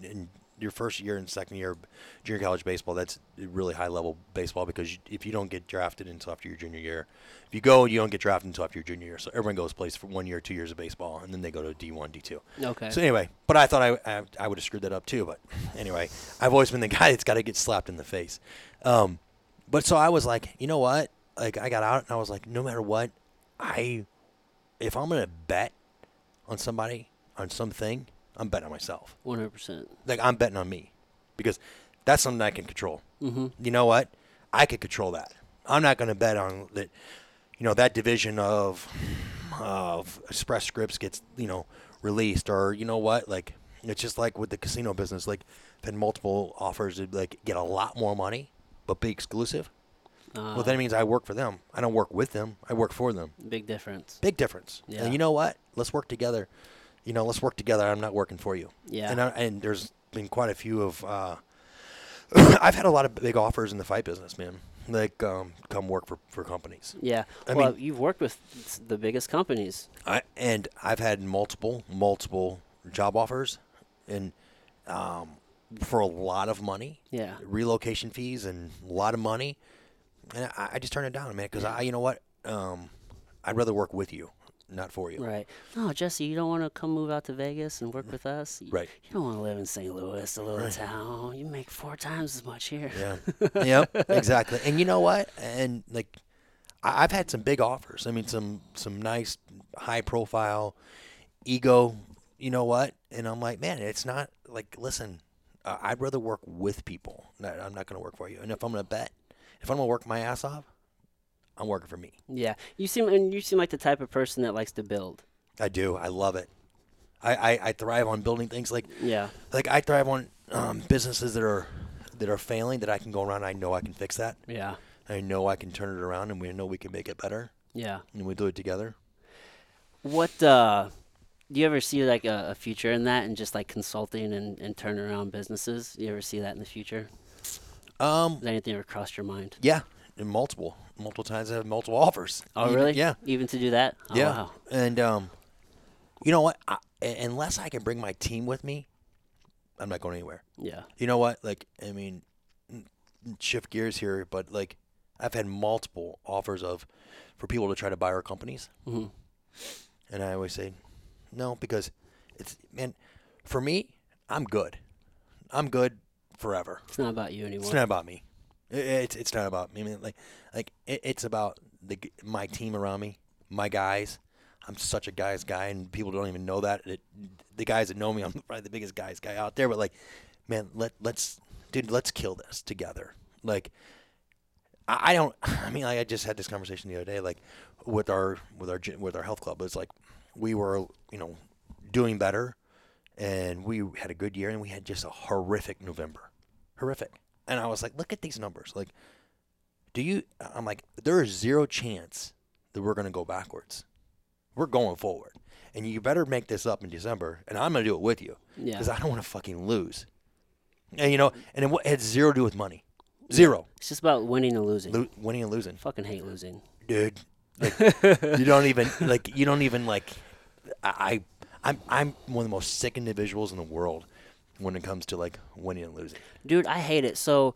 in your first year and second year junior college baseball. That's really high level baseball because you, if you don't get drafted until after your junior year, if you go, you don't get drafted until after your junior year. So everyone goes plays for one year, two years of baseball, and then they go to D one, D two. Okay. So anyway, but I thought I, I, I would have screwed that up too. But anyway, I've always been the (laughs) guy that's got to get slapped in the face. Um, but so I was like, you know what? Like I got out and I was like, no matter what, I, if I'm gonna bet on somebody on something, I'm betting on myself. One hundred percent. Like I'm betting on me, because that's something I can control. Mhm. You know what? I could control that. I'm not gonna bet on that. You know that division of of Express Scripts gets you know released, or you know what? Like it's just like with the casino business. Like had multiple offers to like get a lot more money, but be exclusive. Uh, well, that means I work for them. I don't work with them. I work for them. big difference. Big difference. Yeah. And you know what? Let's work together. You know, let's work together. I'm not working for you. Yeah. And I, and there's been quite a few of. Uh, (clears throat) I've had a lot of big offers in the fight business, man. Like um, come work for for companies. Yeah. I well, mean- you've worked with the biggest companies. I and I've had multiple multiple job offers, and um, for a lot of money. Yeah. Relocation fees and a lot of money, and I, I just turned it down, man. Because I, you know what, um, I'd rather work with you, not for you. Right. No, Jesse, you don't want to come move out to Vegas and work with us. You- Right. You don't want to live in St. Louis, a little town. You make four times as much here. Yeah. (laughs) yep. Exactly. And you know what? And like, I've had some big offers. I mean, some some nice, high profile, ego. You know what? And I'm like, man, it's not like. Listen, uh, I'd rather work with people. I'm not going to work for you. And if I'm going to bet, if I'm going to work my ass off, I'm working for me. Yeah. You seem and you seem like the type of person that likes to build. I do. I love it. I, I, I thrive on building things like Yeah. like I thrive on um, businesses that are that are failing that I can go around. I know I can fix that. Yeah. I know I can turn it around, and we know we can make it better, Yeah. and we do it together. What uh do you ever see like a, a future in that and just like consulting and, and turning around businesses? You ever see that in the future? Um, Has anything ever crossed your mind? yeah, and multiple, multiple times I have multiple offers. Oh, Even- really? Yeah, Even to do that? Oh, yeah. Wow. And um, you know what? I, unless I can bring my team with me, I'm not going anywhere. Yeah. You know what? Like, I mean, shift gears here, but like I've had multiple offers of for people to try to buy our companies, Mhm. and I always say no because it's man for me I'm good. I'm good forever. It's not about you anymore. It's not about me. It's it's not about me. I mean, like like it, it's about the my team around me, my guys. I'm such a guys guy, and people don't even know that. It, the guys that know me, (laughs) I'm probably the biggest guys guy out there. But like, man, let let's dude, let's kill this together. Like, I, I don't. (sighs) I mean, like, I just had this conversation the other day, like with our with our with our health club. It's like we were, you know, doing better, and we had a good year, and we had just a horrific November, horrific. And I was like, look at these numbers. Like, do you? I'm like, there is zero chance that we're going to go backwards. We're going forward, and you better make this up in December, and I'm going to do it with you Yeah. because I don't want to fucking lose. And you know, and it had zero to do with money, zero. It's just about winning and losing. Lo- winning and losing, Fucking hate losing. dude. Like, (laughs) you don't even like. You don't even like. I, I, I'm I'm one of the most sick individuals in the world when it comes to like winning and losing. dude i hate it. So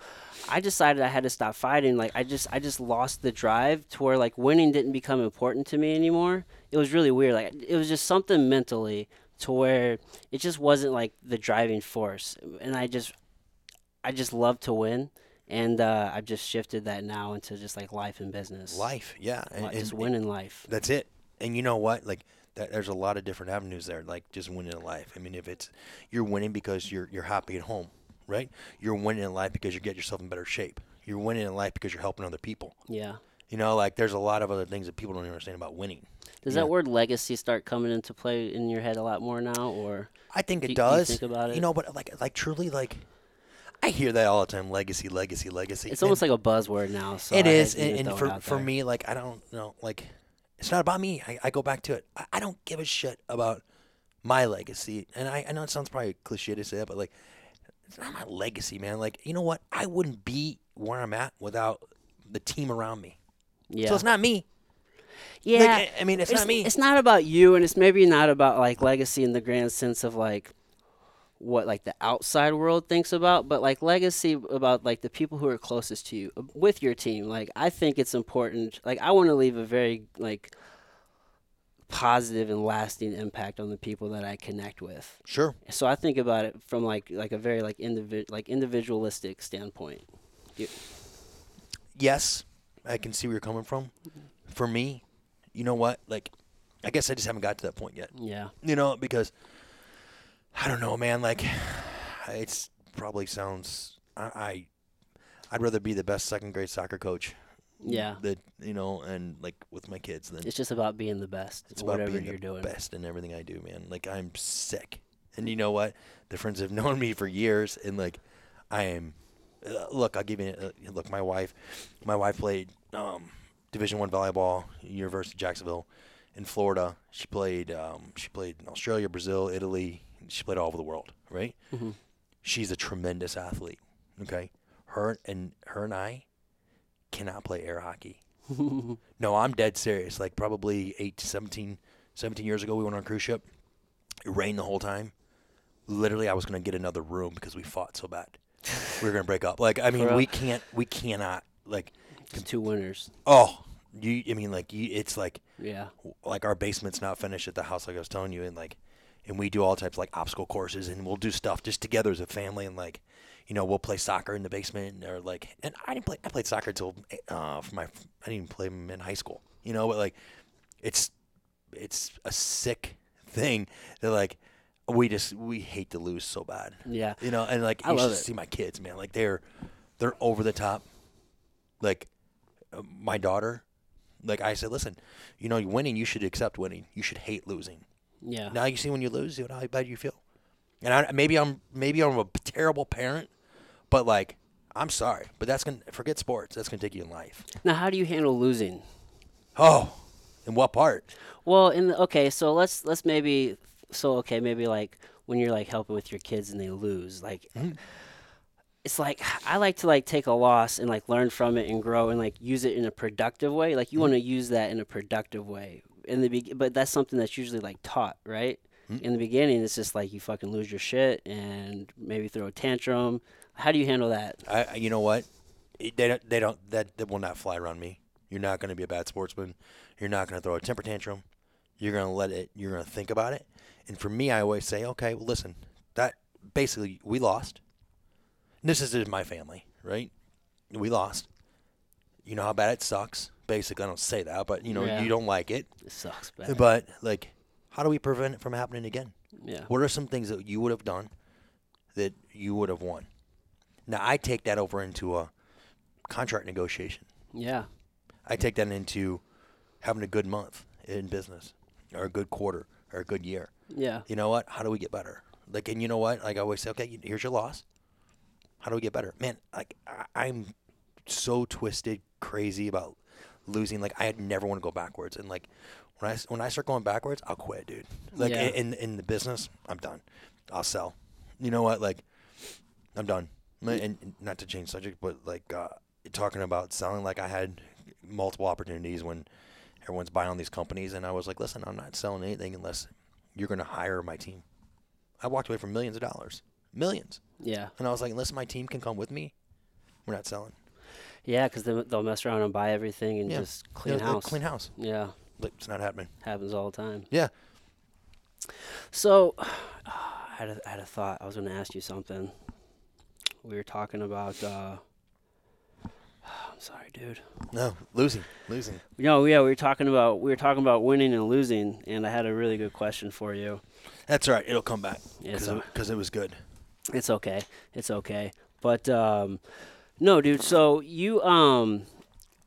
i decided i had to stop fighting. Like i just i just lost the drive to where like winning didn't become important to me anymore. It was really weird. Like it was just something mentally to where it just wasn't like the driving force. And i just i just love to win. And uh, i've just shifted that now into just like life and business. Life, yeah, and, just and- winning life. That's it. And you know what? Like that, there's a lot of different avenues there. Like just winning in life. I mean, if it's you're winning because you're you're happy at home, right? You're winning in life because you get yourself in better shape. You're winning in life because you're helping other people. yeah You know, like there's a lot of other things that people don't understand about winning. does Yeah. that word legacy start coming into play in your head a lot more now or I think it Do- do you does. think about it, You know, but like like truly like I hear that all the time. Legacy, legacy, legacy. it's almost like a buzzword now so it I is, and, and for for me, like I don't know, like it's not about me. I, I go back to it. I, I don't give a shit about my legacy, and I, I know it sounds probably cliche to say that, but like it's not my legacy, man. Like you know what? I wouldn't be where I'm at without the team around me. yeah So it's not me. Yeah, Like, I- I mean, it's, not me. It's not about you, and it's maybe not about like legacy in the grand sense of like what like the outside world thinks about, but like legacy about like the people who are closest to you uh, with your team. Like I think it's important. Like I want to leave a very like positive and lasting impact on the people that I connect with. sure. So I think about it from like like a very like individ like individualistic standpoint. Yes, I can see where you're coming from. For me, you know what? Like, I guess I just haven't got to that point yet. Yeah. You know, because I don't know, man. Like, it's probably sounds. I, I I'd rather be the best second grade soccer coach. Yeah. That you know, and like with my kids, than It's just about being the best. it's about whatever being you're the doing. best in everything I do, man. Like I'm sick, and you know what? The friends have (laughs) known me for years, and like I am. Uh, look, I'll give you. Uh, look, my wife, my wife played um, Division One volleyball, University of Jacksonville, in Florida. She played. Um, she played in Australia, Brazil, Italy. She played all over the world. Right. Mhm. She's a tremendous athlete. Okay. Her and her and I cannot play air hockey. (laughs) No, I'm dead serious. Like probably 8 to 17, 17 years ago, we went on a cruise ship. It rained the whole time. Literally, I was going to get another room because we fought so bad. we were going to break up. Like, I (laughs) mean, we can't, we cannot, like, It's two winners. oh, you, I mean, like, you, it's like, Yeah. like our basement's not finished at the house, like I was telling you, and like, and we do all types of, like obstacle courses, and we'll do stuff just together as a family, and like, you know, we'll play soccer in the basement, or like, and I didn't play, I played soccer until uh, for my, I didn't even play them in high school, you know, but like, it's, it's a sick thing that like, we just we hate to lose so bad, Yeah. you know, and like I you love should it. see my kids, man, like they're, they're over the top, like, uh, my daughter, like I said, listen, you know, winning, you should accept winning. You should hate losing. Yeah. Now you see when you lose, you know how bad you feel. And I, maybe I'm maybe I'm a terrible parent, but like I'm sorry, but that's gonna forget sports. That's gonna take you in life. Now, how do you handle losing? Oh, in what part? Well, in the, okay, so let's let's maybe so okay, maybe like when you're like helping with your kids and they lose, like Mhm. it's like I like to like take a loss and like learn from it and grow and like use it in a productive way. Like you want to use that in a productive way in the be- but that's something that's usually like taught, right? Hmm. In the beginning, it's just like you fucking lose your shit and maybe throw a tantrum. How do you handle that? I, you know what? It- They don't. They don't. That, that will not fly around me. You're not going to be a bad sportsman. You're not going to throw a temper tantrum. You're going to let it. You're going to think about it. And for me, I always say, okay, well, listen. That basically we lost. And this is my family, right? We lost. You know how bad it sucks. Basically, I don't say that, but you know Yeah. you don't like it. It sucks, bad. But like, how do we prevent it from happening again? yeah. What are some things that you would have done that you would have won? Now I take that over into a contract negotiation. Yeah. I take that into having a good month in business, or a good quarter, or a good year. Yeah. You know what? How do we get better? Like, and you know what? Like I always say, okay, here's your loss. How do we get better? Man, like I, I'm so twisted, crazy about losing. Like I never want to go backwards, and like when I when I start going backwards, I'll quit, dude. Like Yeah. in in the business, I'm done. I'll sell. You know what? Like I'm done. And, and not to change subject, but like uh, talking about selling, like I had multiple opportunities when everyone's buying on these companies, and I was like, listen, I'm not selling anything unless you're going to hire my team. I walked away from millions of dollars, millions, Yeah. and I was like, unless my team can come with me, we're not selling. Yeah, because they'll, they'll mess around and buy everything and Yeah. just clean like, house. Clean house. Yeah. It's not happening. Happens all the time. Yeah. So, (sighs) I had a, I had a thought. I was going to ask you something. We were talking about. Uh, (sighs) I'm sorry, dude. No, losing, losing. No, yeah, we were talking about we were talking about winning and losing, and I had a really good question for you. That's all right. It'll come back Yeah, because so- it, was good. It's okay. It's okay. But um, no, dude. So you um,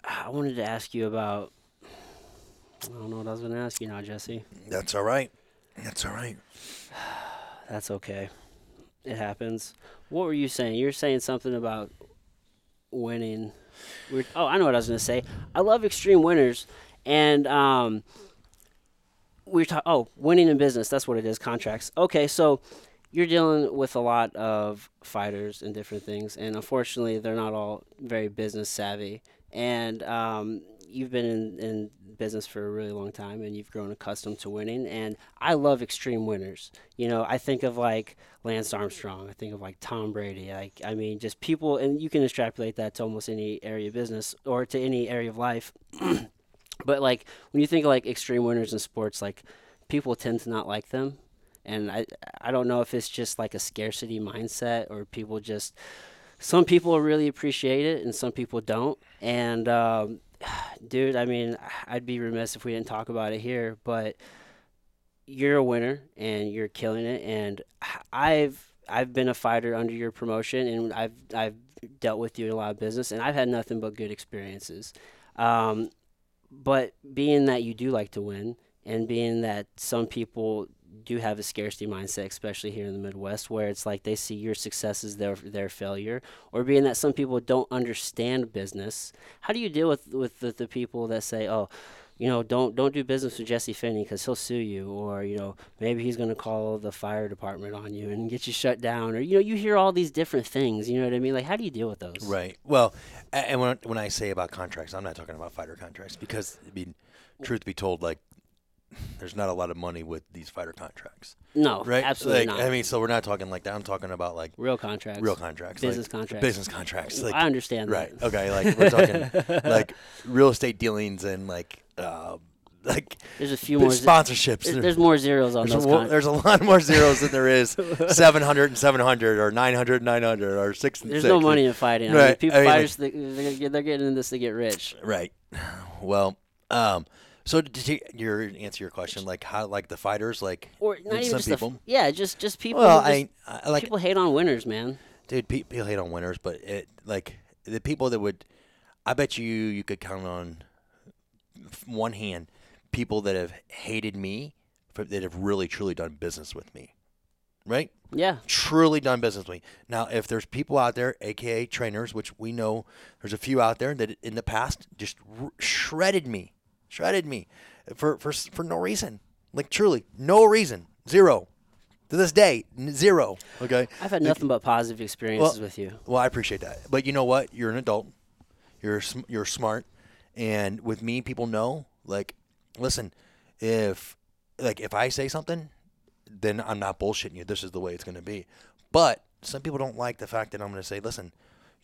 I wanted to ask you about. I don't know what I was going to ask you now, Jesse. That's all right. That's all right. (sighs) That's okay. It happens. What were you saying? You were saying something about winning. We're, oh, I know what I was going to say. I love extreme winners, and um, we're talking. Oh, winning in business. That's what it is. Contracts. Okay, so you're dealing with a lot of fighters and different things, and unfortunately, they're not all very business savvy. And um, you've been in, in business for a really long time, and you've grown accustomed to winning. And I love extreme winners. You know, I think of like Lance Armstrong. I think of like Tom Brady. Like, I mean, just people, and you can extrapolate that to almost any area of business or to any area of life. (clears throat) but like when you think of like extreme winners in sports, like people tend to not like them. And I, I don't know if it's just like a scarcity mindset or people just, some people really appreciate it and some people don't. And, um, (sighs) dude, I mean, I'd be remiss if we didn't talk about it here, but you're a winner and you're killing it. And (sighs) I've, I've been a fighter under your promotion and I've, I've dealt with you in a lot of business and I've had nothing but good experiences. Um, but being that you do like to win and being that some people do have a scarcity mindset, especially here in the Midwest, where it's like they see your success as their their failure, or being that some people don't understand business. How do you deal with with the, the people that say, "Oh, you know, don't don't do business with Jesse Finney because he'll sue you," or you know, maybe he's going to call the fire department on you and get you shut down, or you know, you hear all these different things. You know what I mean? Like, how do you deal with those? Right. Well, and when when I say about contracts, I'm not talking about fighter contracts because I mean, truth be told, like there's not a lot of money with these fighter contracts, No, right? absolutely like, not. I mean, so we're not talking like that. I'm talking about like real contracts, real contracts, business like, contracts. business contracts. Like, I understand right? that. Okay, like we're talking (laughs) like real estate dealings and like uh, like There's a few more. sponsorships. there- There's more zeros on There's those. a, there's a lot more zeros than there is (laughs) 700 and 700 or 900 and 900 or 6 and There's 6. no money in fighting. I mean, Right, people I mean, fighters, they, they're, they're getting in this to get rich. Right. (sighs) Well, um, so to your answer your question, like how like the fighters, like Or not even some just the people. yeah, just just people. well, just- I, I like people hate on winners, man. dude. pe- People hate on winners, but it like the people that would, I bet you you could count on one hand people that have hated me for, that have really truly done business with me, right? Yeah, truly done business with me. Now, if there's people out there, aka trainers, which we know there's a few out there that in the past just r- shredded me, shredded me for for for no reason, like truly no reason, zero. To this day, n- zero. Okay. I've had nothing but positive experiences with you. Well, I appreciate that, but you know what? You're an adult. You're sm- you're smart, and with me, people know. Like, listen, if like if I say something, then I'm not bullshitting you. This is the way it's going to be. But some people don't like the fact that I'm going to say, listen,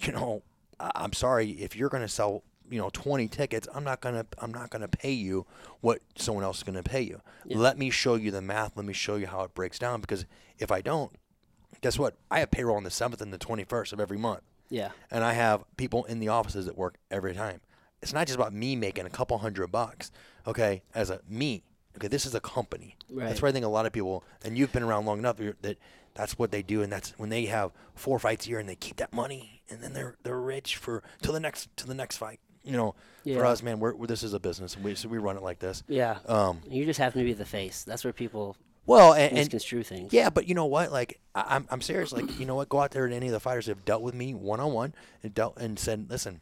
you know, I- I'm sorry if you're going to sell, you know, 20 tickets, I'm not going to I'm not to pay you what someone else is going to pay you. Let me show you the math. Let me show you how it breaks down because if I don't, guess what? I have payroll on the 7th and the 21st of every month Yeah. and I have people in the offices that work every time. It's not just about me making a couple hundred bucks, okay, as a me. Okay, this is a company. Right. That's where I think a lot of people, and you've been around long enough that that's what they do, and that's when they have four fights a year and they keep that money, and then they're they're rich for till the next to the next fight. You know, for us, man, we're, we're this is a business, and we so we run it like this. Yeah. Um, you just happen to be the face. That's where people well, and, and misconstrue things. Yeah, but you know what? Like, I, I'm I'm serious. Like, you know what? Go out there and any of the fighters that have dealt with me one on one and dealt and said, listen,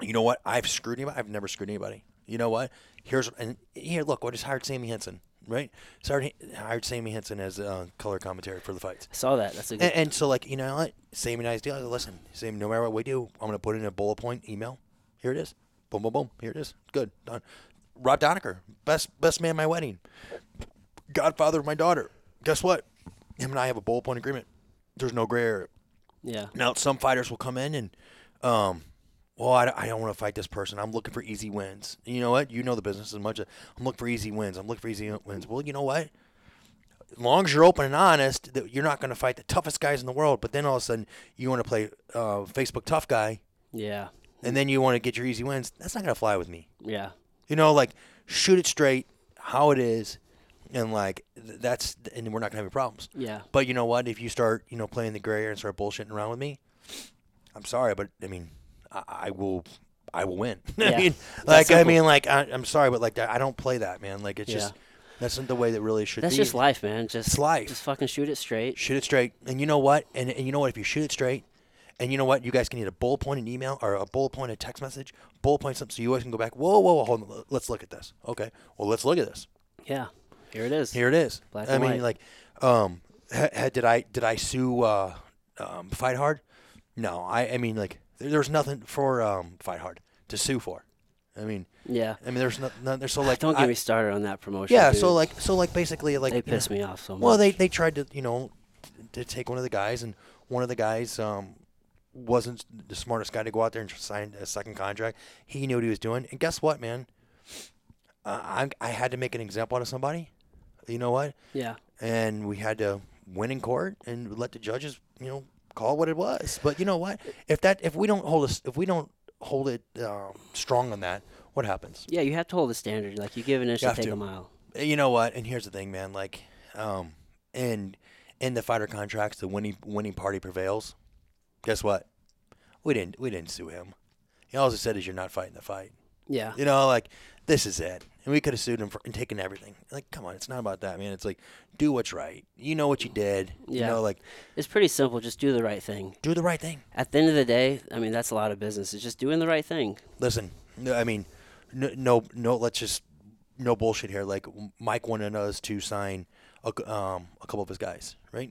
you know what? I've screwed anybody. I've never screwed anybody. You know what? Here's and here. Look, I just hired Sammy Henson. Right? Started hired Sammy Henson as uh, color commentary for the fights. I saw that. That's a good. And, and so, like, you know what? Sammy and deal. I go, Listen, Sammy. No matter what we do, I'm gonna put in a bullet point email. Here it is. Boom, boom, boom. Here it is. Good. Done. Rob Donaker, best best man at my wedding. Godfather of my daughter. Guess what? Him and I have a bullet point agreement. There's no gray area. yeah. Now, some fighters will come in and, um, well, I, I don't want to fight this person. I'm looking for easy wins. You know what? You know the business as much. as I'm looking for easy wins. I'm looking for easy wins. Well, you know what? As long as you're open and honest, that you're not going to fight the toughest guys in the world. But then all of a sudden, you want to play uh, Facebook tough guy, Yeah. And then you want to get your easy wins. That's not going to fly with me. Yeah. You know, like shoot it straight, how it is, and like th- that's, and we're not going to have any problems. Yeah. But you know what? If you start, you know, playing the gray area and start bullshitting around with me, I'm sorry, but I mean, I, I will, I will win. (laughs) Yeah. I mean, like, I simple. mean, like, I, I'm sorry, but like, I don't play that, man. Like, it's just Yeah. that's not the way that really should That's be. just life, man. Just It's life. Just fucking shoot it straight. Shoot it straight, and you know what? And and you know what? If you shoot it straight, and you know what? You guys can need a bullet point in email or a bullet point in text message, bullet point something, so you guys can go back. Whoa, whoa, whoa, hold on. Let's look at this. Okay. Well, let's look at this. Yeah. Here it is. Here it is. Black I and mean, white. like, um, ha, ha, did I did I sue uh, um, Fight Hard? No, I I mean like there, there's nothing for um, Fight Hard to sue for. I mean, Yeah. I mean there's no, there's so (sighs) like Don't get I- me started on that promotion. yeah, dude. so like so like basically like they pissed know- me off so much. well, they they tried to you know to take one of the guys, and one of the guys um wasn't the smartest guy to go out there and sign a second contract. He knew what he was doing, and guess what, man? Uh, I I had to make an example out of somebody. You know what? yeah. and we had to win in court and let the judges, you know, call what it was. But you know what? If that if we don't hold us if we don't hold it um, strong on that, what happens? Yeah, you have to hold the standard. Like you give an inch You take to. a mile. You know what? And here's the thing, man. Like, um, in in the fighter contracts, the winning winning party prevails. Guess what? We didn't we didn't sue him. He also said is you're not fighting the fight. Yeah. You know, like this is it. And we could have sued him for and taken everything. Like, come on, it's not about that, man. It's like do what's right. You know what you did. Yeah. You know, like It's pretty simple. Just do the right thing. do the right thing. At the end of the day, I mean, that's a lot of business. It's just doing the right thing. Listen, no, I mean, no, no, no, let's just no bullshit here. Like Mike wanted us to sign a, um, a couple of his guys, right?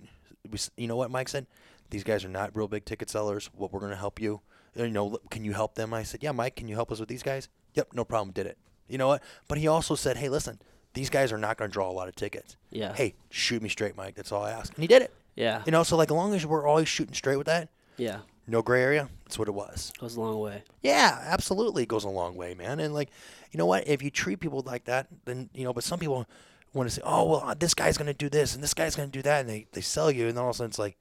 We, you know what Mike said? These guys are not real big ticket sellers. What we're going to help you. You know, can you help them? I said, yeah, Mike, can you help us with these guys? Yep, no problem. Did it. You know what? But he also said, hey, listen, these guys are not going to draw a lot of tickets. Yeah. Hey, shoot me straight, Mike. That's all I ask. And he did it. Yeah. You know, so like as long as we're always shooting straight with that, Yeah. no gray area, that's what it was. Goes a long way. Yeah, absolutely. It goes a long way, man. And like, you know what? If you treat people like that, then you know. But some people want to say, "Oh, well, this guy's gonna do this and this guy's gonna do that," and they they sell you, and then all of a sudden it's like,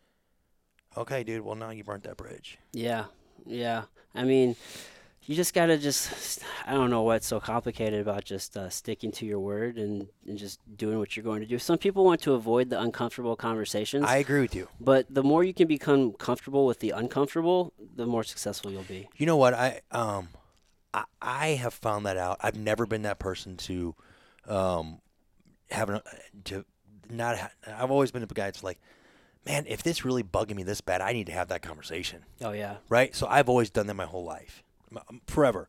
"Okay, dude. Well, now you burnt that bridge." Yeah. Yeah. I mean, you just got to just, I don't know what's so complicated about just uh, sticking to your word and, and just doing what you're going to do. Some people want to avoid the uncomfortable conversations, I agree with you. but the more you can become comfortable with the uncomfortable, the more successful you'll be. You know what? I um, I, I have found that out. I've never been that person to, um, have an, to not. Ha- I've always been the guy that's like, man, if this really bugging me this bad, I need to have that conversation. Oh, yeah. right? So I've always done that my whole life, forever.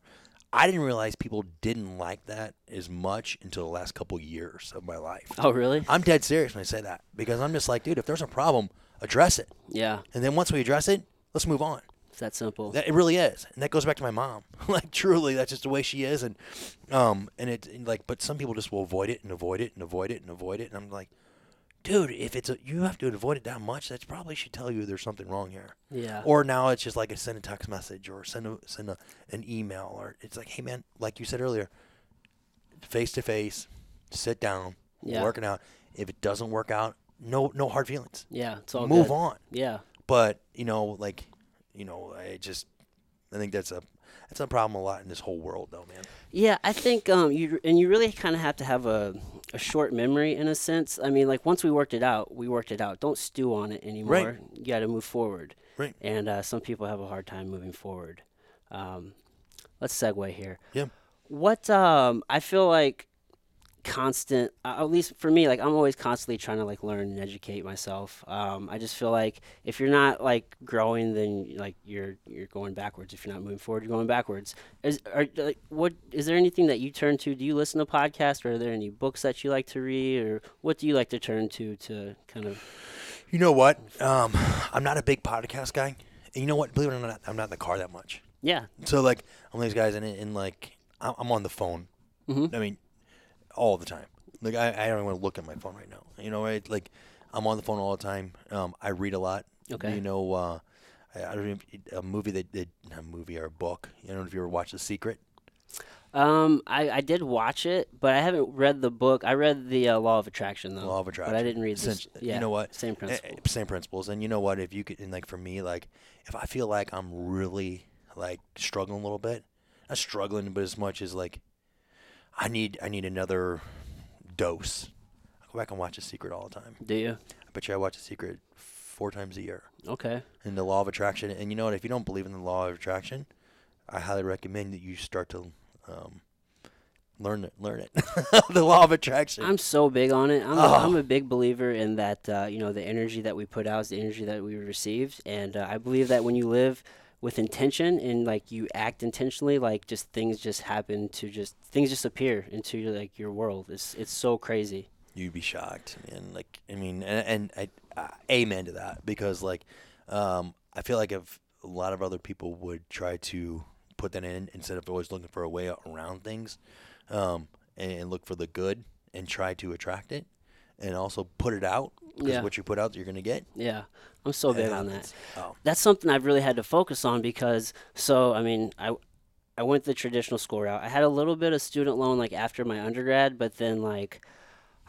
I didn't realize people didn't like that as much until the last couple years of my life. Oh, really? I'm dead serious when I say that because I'm just like, dude, if there's a problem, address it, Yeah. and then once we address it, let's move on. It's that simple. That it really is, and that goes back to my mom. (laughs) like truly, that's just the way she is, and um, and it and, like, but some people just will avoid it and avoid it and avoid it and avoid it, and I'm like, dude, if it's a, you have to avoid it that much, that probably should tell you there's something wrong here. Yeah. Or now it's just like a send a text message or send a send a, an email or it's like, hey man, like you said earlier, face to face, sit down, Yeah. working out. If it doesn't work out, no no hard feelings. yeah. It's all Move good. on. Yeah. But you know, like, you know, I just I think that's a that's a problem a lot in this whole world, though, man. Yeah, I think um you and you really kind of have to have a a short memory in a sense. I mean, like once we worked it out, we worked it out. Don't stew on it anymore. Right. You got to move forward. Right. And uh, some people have a hard time moving forward. Um, let's segue here. Yeah. What um I feel like constant uh, at least for me like i'm always constantly trying to like learn and educate myself um, i just feel like if you're not like growing then like you're you're going backwards if you're not moving forward you're going backwards is are like what is there anything that you turn to do you listen to podcasts or are there any books that you like to read or what do you like to turn to to kind of You know what? Um, I'm not a big podcast guy. And you know what? Believe it or not, I'm not in the car that much. yeah So like, I'm one of these guys, and, and like, I'm I'm on the phone. Mhm. I mean, all the time. Like, I, I don't even want to look at my phone right now. You know, right? Like, I'm on the phone all the time. Um, I read a lot. Okay. You know, uh, I, I don't even a movie that did a movie or a book. You know, if you ever watched The Secret. um i i did watch it but i haven't read the book i read the uh, law of attraction though Law of Attraction. but i didn't read this Since- you know what? same Eh, principle eh, Same principles. And you know what? If you could, and like for me, like if I feel like I'm really like struggling a little bit, not struggling, but as much as like I need, I need another dose. I go back and watch The Secret all the time. do you I bet you I watch The Secret four times a year. okay And the law of attraction. And you know what? If you don't believe in the law of attraction, I highly recommend that you start to um, learn it. Learn it. (laughs) the law of attraction. I'm so big on it. I'm, Oh. a, I'm a big believer in that. Uh, you know, the energy that we put out is the energy that we received, and uh, I believe that when you live with intention and like you act intentionally, like just things just happen to just things just appear into your, like your world. It's it's so crazy. You'd be shocked, man. Like, I mean, and, and I, uh, amen to that because, like, um, I feel like if a lot of other people would try to put that in instead of always looking for a way around things, um, and, and look for the good and try to attract it, and also put it out because Yeah. what you put out, you're gonna get. Yeah, I'm so big on that. Oh, that's something I've really had to focus on because so I mean I I went the traditional school route. I had a little bit of student loan like after my undergrad, but then like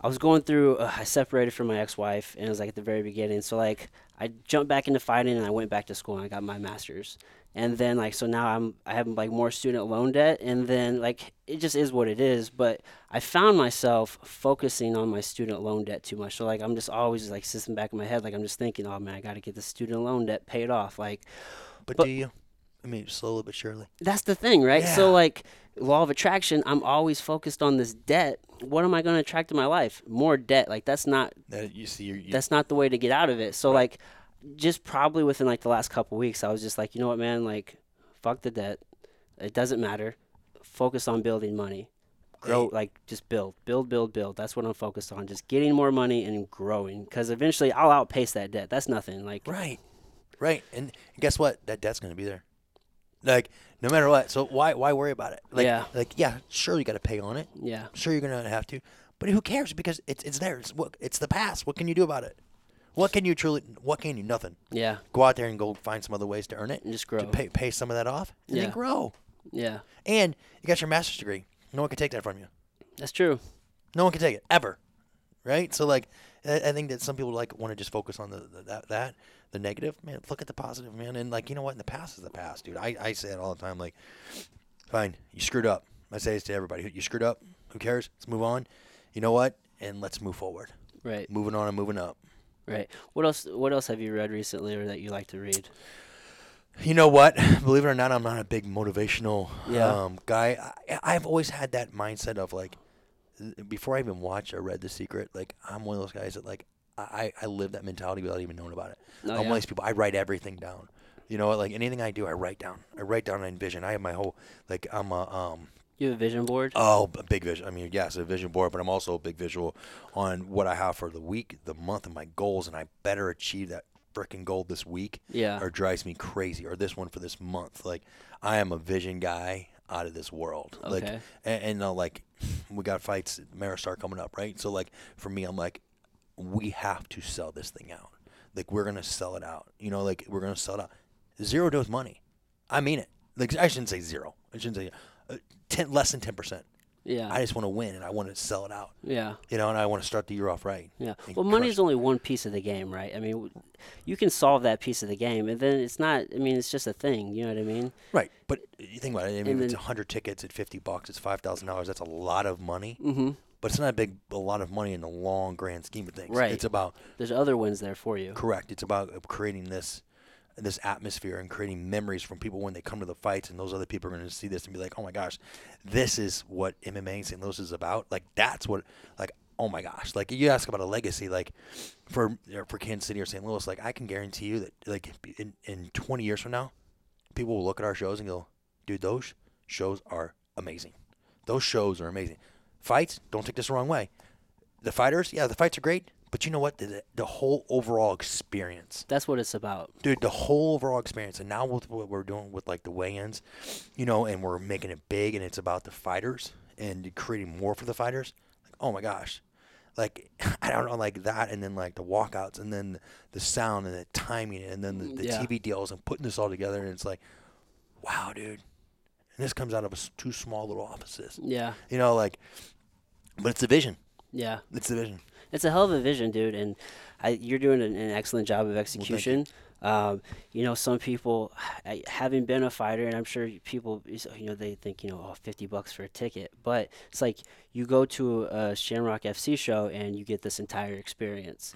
I was going through uh, I separated from my ex-wife and it was like at the very beginning. So like I jumped back into fighting and I went back to school and I got my masters. And then like so now I'm I have like more student loan debt and then like it just is what it is, but I found myself focusing on my student loan debt too much. So like I'm just always like sitting back in my head like I'm just thinking, "Oh man, I got to get the student loan debt paid off." Like but, But- do you? I mean, slowly but surely. that's the thing, right? Yeah. So like law of attraction, I'm always focused on this debt. What am I going to attract in my life? More debt. Like that's not That you see, you you, that's not the way to get out of it. So like just probably within like the last couple weeks, I was just like, you know what, man, like fuck the debt. It doesn't matter. Focus on building money. Grow like just build, build, build, build. That's what I'm focused on. Just getting more money and growing because eventually I'll outpace that debt. That's nothing. Like right, right. And guess what? That debt's gonna be there. Like no matter what. So why why worry about it? Like, Yeah. Like yeah, sure you got to pay on it. yeah, Sure, you're gonna have to, but who cares? Because it's it's there. It's what it's the past. What can you do about it? What can you truly? What can you? Nothing. yeah, Go out there and go find some other ways to earn it. and just To grow. pay pay some of that off and Yeah. then grow. Yeah, And you got your master's degree. No one can take that from you. that's true. No one can take it ever. Right. So like, I, I think that some people like want to just focus on the, the that that the negative. Man, look at the positive, man. And like you know what? In the past is the past, dude. I I say it all the time. Like, fine, you screwed up. I say this to everybody. You screwed up. Who cares? Let's move on. You know what? And let's move forward. Right. moving on and moving up. Right. What else? What else have you read recently, or that you like to read? You know what? Believe it or not, I'm not a big motivational Yeah. um, guy. I, I've always had that mindset of like, before I even watched or read The Secret, like I'm one of those guys that like I, I live that mentality without even knowing about it. Oh, I'm yeah. one of these people. I write everything down. You know, like anything I do, I write down. I write down. I envision. I have my whole like I'm a um You have a vision board. Oh, a big vision. I mean, yes, a vision board, but I'm also a big visual on what I have for the week, the month, and my goals, and I better achieve that freaking goal this week, Yeah. or drives me crazy, or this one for this month. Like, I am a vision guy out of this world. Like, Okay. and, and uh, like, (laughs) we got fights, Ameristar coming up, right? So, like, for me, I'm like, we have to sell this thing out. Like we're gonna sell it out. You know, like we're gonna sell it out. Zero dose money. I mean it. Like I shouldn't say zero. I shouldn't say uh, ten less than ten percent. Yeah. I just want to win and I want to sell it out. yeah. You know, and I want to start the year off right. Yeah. Well, money is only one piece of the game, right? I mean, you can solve that piece of the game, and then it's not. I mean, it's just a thing. You know what I mean? Right, but you think about it. I mean, if it's then- hundred tickets at fifty bucks, it's five thousand dollars. That's a lot of money, Mm-hmm. but it's not a big, a lot of money in the long grand scheme of things. Right. It's about There's other wins there for you. correct. It's about creating this, this atmosphere and creating memories from people when they come to the fights, and those other people are going to see this and be like, "Oh my gosh, this is what MMA in St. Louis is about." Like that's what, like, oh my gosh, like you ask about a legacy, like for for Kansas City or St. Louis, like I can guarantee you that, like in in twenty years from now, people will look at our shows and go, dude, those shows are amazing. Those shows are amazing. Fights, don't take this the wrong way. The fighters, yeah, the fights are great, but you know what? The, the whole overall experience, That's what it's about. dude, the whole overall experience. And now with what we're doing with like the weigh-ins, you know, and we're making it big, and it's about the fighters and creating more for the fighters. Like, oh my gosh, like (laughs) I don't know, like that, and then like the walkouts, and then the sound and the timing, and then the, mm, the Yeah. TV deals, and putting this all together, and it's like, wow, dude. And this comes out of a s two small little offices, Yeah. you know, like, but it's the vision. Yeah. It's the vision. It's a hell of a vision, dude, and I, you're doing an, an excellent job of you. execution. um, you know, some people, I, having been a fighter, and I'm sure people, you know, they think, you know, oh, 50 bucks for a ticket, but it's like you go to a Shamrock FC show and you get this entire experience.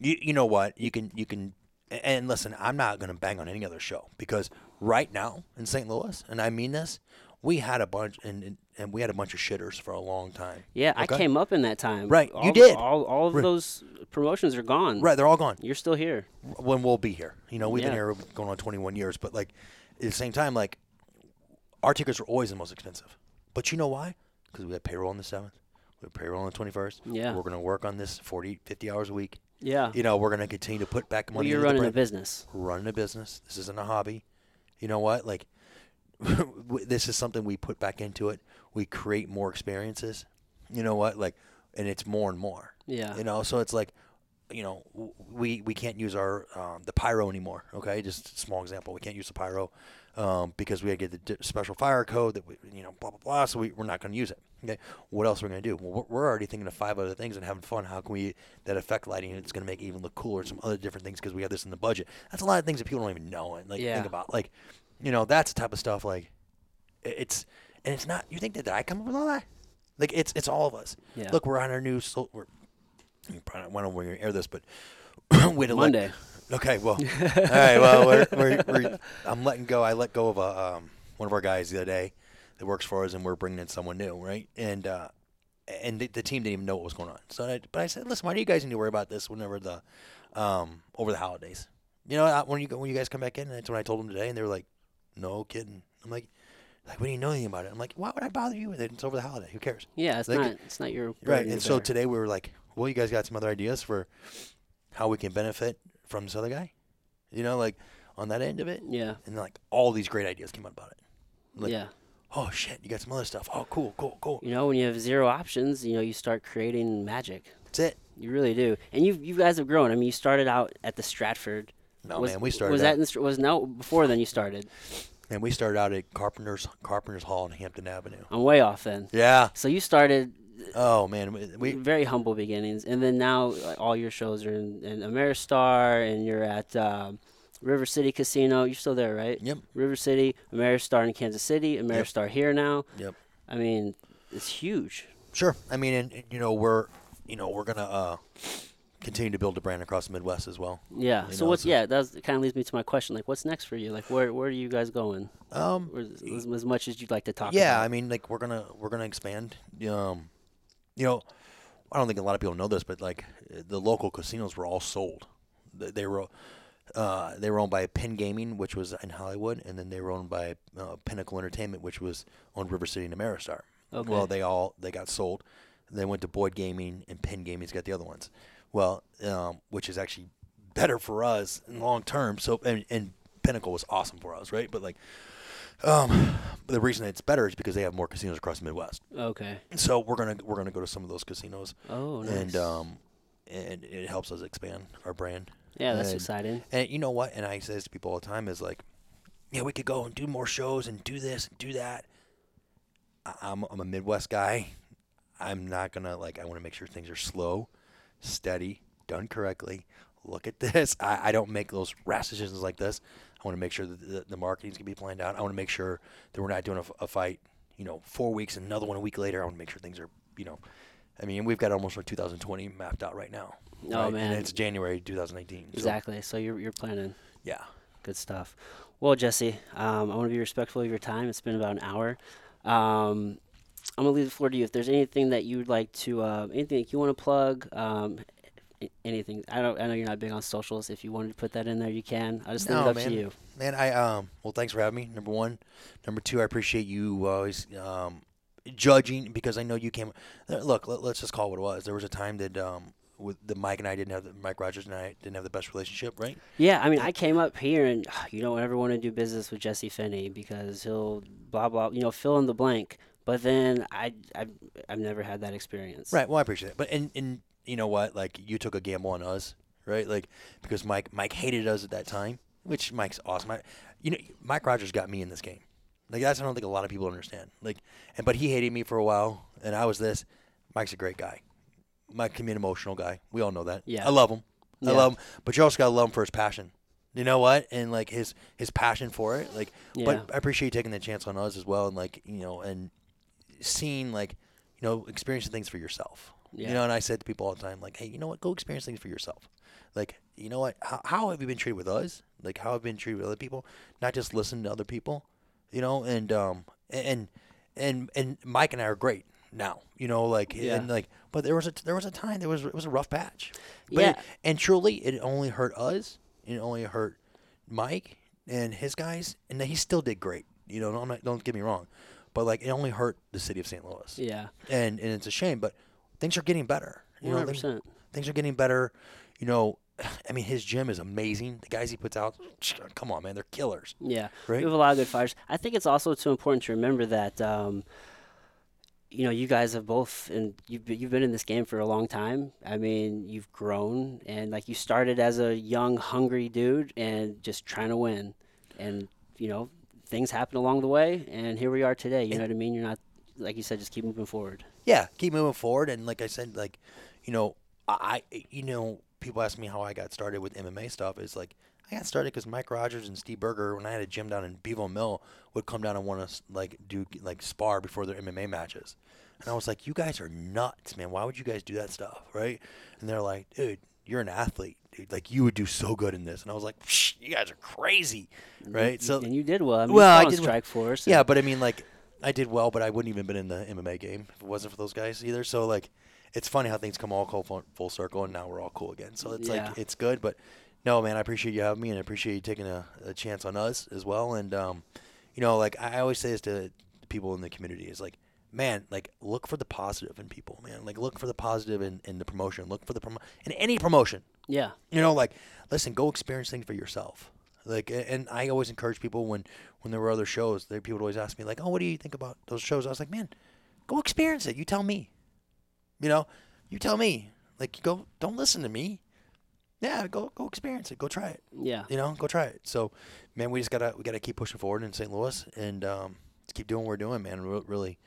You you know what? You can you can and listen, I'm not going to bang on any other show because right now in St. Louis, and I mean this, we had a bunch and and, and we had a bunch of shitters for a long time. Yeah, I came up in that time. Right, you did. All, all of Right. those promotions are gone. Right, they're all gone. You're still here. When we'll be here, you know, we've been here going on 21 years, but like at the same time, like our tickets are always the most expensive. But you know why? Because we have payroll on the seventh, we have payroll on the 21st. Yeah. we're going to work on this 40, 50 hours a week. Yeah. You know, we're going to continue to put back well, money. you're into the running a business. We're running a business. This isn't a hobby. You know what? Like, (laughs) this is something we put back into it. We create more experiences. You know what? Like, and it's more and more. Yeah. You know, so it's like, you know, we we can't use our um, the pyro anymore. Okay, just a small example. We can't use the pyro um, because we had to get the special fire code that we, you know, blah blah blah. So we, we're not going to use it. Okay, what else are we going to do? Well, we're- already thinking of five other things and having fun. How can we that effect lighting? It's going to make it even look cooler. Some other different things because we have this in the budget. That's a lot of things that people don't even know and like Yeah. think about. Like, you know, that's the type of stuff. Like, it's and it's not. You think that I come up with all that? Like, it's it's all of us. Yeah. Look, we're on our new. So, we're you probably don't want to air this, but (coughs) to let- Monday. Okay, well, (laughs) all right. Well, we're, we're, we're, I'm letting go. I let go of a, um, one of our guys the other day that works for us, and we're bringing in someone new, right? And uh, and the, the team didn't even know what was going on. So, I, but I said, listen, why do you guys need to worry about this whenever the um, over the holidays? You know, when you when you guys come back in, and that's when I told them today, and they were like, no kidding. I'm like, like we didn't know anything about it. I'm like, why would I bother you with it? It's over the holiday. Who cares? Yeah, it's not. It's not your Right. And so today we were like, well, you guys got some other ideas for how we can benefit from this other guy? You know, like on that end of it? Yeah. And like all these great ideas came out about it. Like, yeah. oh shit, you got some other stuff. Oh, cool, cool, cool. You know, when you have zero options, you know, you start creating magic. That's it. You really do. And you you guys have grown. I mean, you started out at the Stratford. No, was, man, we started Was that in, was no before then you started? And we started out at Carpenter's Carpenter's Hall in Hampton Avenue. I'm way off then. Yeah. So you started Oh man, we, very humble beginnings, and then now like, all your shows are in, in Ameristar, and you're at um, River City Casino. You're still there, right? Yep. River City, Ameristar in Kansas City, Ameristar here now. Yep. I mean, it's huge. Sure. I mean, and, and, you know, we're you know we're gonna uh, continue to build a brand across the Midwest as well. Yeah. You so know, what's so- yeah? That kind of leads me to my question. Like, what's next for you? Like, where where are you guys going? Um, as, as- as much as you'd like to talk. yeah, about. I mean, like we're gonna we're gonna expand. Um, you know, I don't think a lot of people know this, but like the local casinos were all sold. They, they were uh, they were owned by Penn Gaming, which was in Hollywood, and then they were owned by uh, Pinnacle Entertainment, which was on River City and Ameristar. Okay. Well, they all they got sold. They went to Boyd Gaming, and Penn Gaming's got the other ones. Well, um, which is actually better for us in the long term. So and, and Pinnacle was awesome for us, right? But like, um, the reason it's better is because they have more casinos across the Midwest. Okay. So we're gonna we're gonna go to some of those casinos Oh, nice. and um, and it helps us expand our brand. Yeah, that's And- exciting. And you know what? And I say this to people all the time is like, yeah, we could go and do more shows and do this and do that. I- I'm I'm a Midwest guy. I'm not gonna like. I want to make sure things are slow, steady, done correctly. Look at this. I, I don't make those rash decisions like this. I want to make sure that the, the marketing's gonna be planned out. I want to make sure that we're not doing a fight, you know, four weeks another one a week later. I want to make sure things are, you know, I mean, we've got almost like 2020 mapped out right now. Oh, right? man. and it's January 2019. so, Exactly. So you're you're planning. yeah. Good stuff. Well, Jesse, um, I want to be respectful of your time. It's been about an hour. Um, I'm gonna leave the floor to you. If there's anything that you would like to, uh, anything that you want to plug, um, anything. I don't. I know you're not big on socials. If you wanted to put that in there, you can. I just leave it up man. to you. Man, I um well thanks for having me. Number one, number two, I appreciate you always um judging because I know you came. uh, Look, let, us just call it what it was. There was a time that um with the Mike and I didn't have the Mike Rogers and I didn't have the best relationship, right? Yeah, I mean, I came up here and you don't ever want to do business with Jesse Finney because he'll blah blah, you know, fill in the blank. But then I, I, I've never had that experience. Right. Well, I appreciate it. But and and you know what? Like you took a gamble on us, right? Like because Mike Mike hated us at that time, which Mike's awesome. I, you know, Mike Rogers got me in this game. Like that's I don't think a lot of people understand. Like, and but he hated me for a while, and I was this. Mike's a great guy. Mike can be an emotional guy. We all know that. Yeah. I love him. Yeah. I love him. But you also gotta love him for his passion. You know what? And like his his passion for it. Like, Yeah. but I appreciate you taking the chance on us as well, and like you know, and seeing like you know experiencing things for yourself. Yeah. You know, and I said to people all the time, like, hey, you know what? Go experience things for yourself. Like, you know what? How, how have you been treated with us? Like, how have you been treated with other people? Not just listen to other people. You know, and um and and and Mike and I are great now. You know, like Yeah. and like, but there was a there was a time there was it was a rough patch. But Yeah. it- and truly, it only hurt us. It only hurt Mike and his guys, and he still did great. You know, don't don't get me wrong, but like it only hurt the city of St. Louis Yeah. and and it's a shame, but things are getting better. You One know, hundred things, things are getting better. You know, (sighs) I mean, his gym is amazing. The guys he puts out, (sniffs) come on, man, they're killers. Yeah, Right? we have a lot of good fighters. I think it's also too important to remember that um, you know you guys have both and you've you've been in this game for a long time. I mean, you've grown and like you started as a young, hungry dude and just trying to win, and you know things happen along the way, and here we are today. You know what I mean? You're not like you said, just keep moving forward. Yeah, keep moving forward. And like I said, like, you know, I, I- you know, people ask me how I got started with MMA stuff. Is like I got started because Mike Rogers and Steve Berger, when I had a gym down in Bevo Mill, would come down and want to like do like spar before their MMA matches. And I was like, you guys are nuts, man. Why would you guys do that stuff, right? And they're like, dude, you're an athlete, dude. Like you would do so good in this. And I was like, Psh, you guys are crazy, right? So and you did well. I mean, well, I did. Strikeforce. yeah, but I mean, like, I did well, but I wouldn't even been in the MMA game if it wasn't for those guys either. So like, it's funny how things come all full, full- full circle, and now we're all cool again. So it's Yeah. like it's good, but no, man, I appreciate you having me, and I appreciate you taking a, a chance on us as well. And um, you know, like I always say this to people in the community is like, man, like look for the positive in people, man. Like look for the positive in, in the promotion. Look for the promo in any promotion. yeah, You know, like listen, go experience things for yourself. Like, and I always encourage people when when there were other shows, there people would always ask me like, "Oh, what do you think about those shows?" I was like, "Man, go experience it. You tell me. You know, you tell me. Like, go. Don't listen to me. Yeah, go go experience it. Go try it. yeah. You know, go try it. So, man, we just gotta we gotta keep pushing forward in St. Louis and um, keep doing what we're doing, man. Re- really,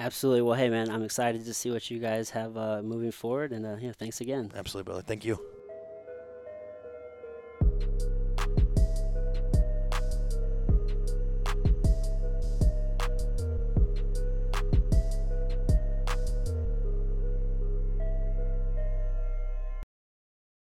Absolutely. Well, hey, man, I'm excited to see what you guys have uh, moving forward, and uh, yeah, thanks again. absolutely, brother. Thank you.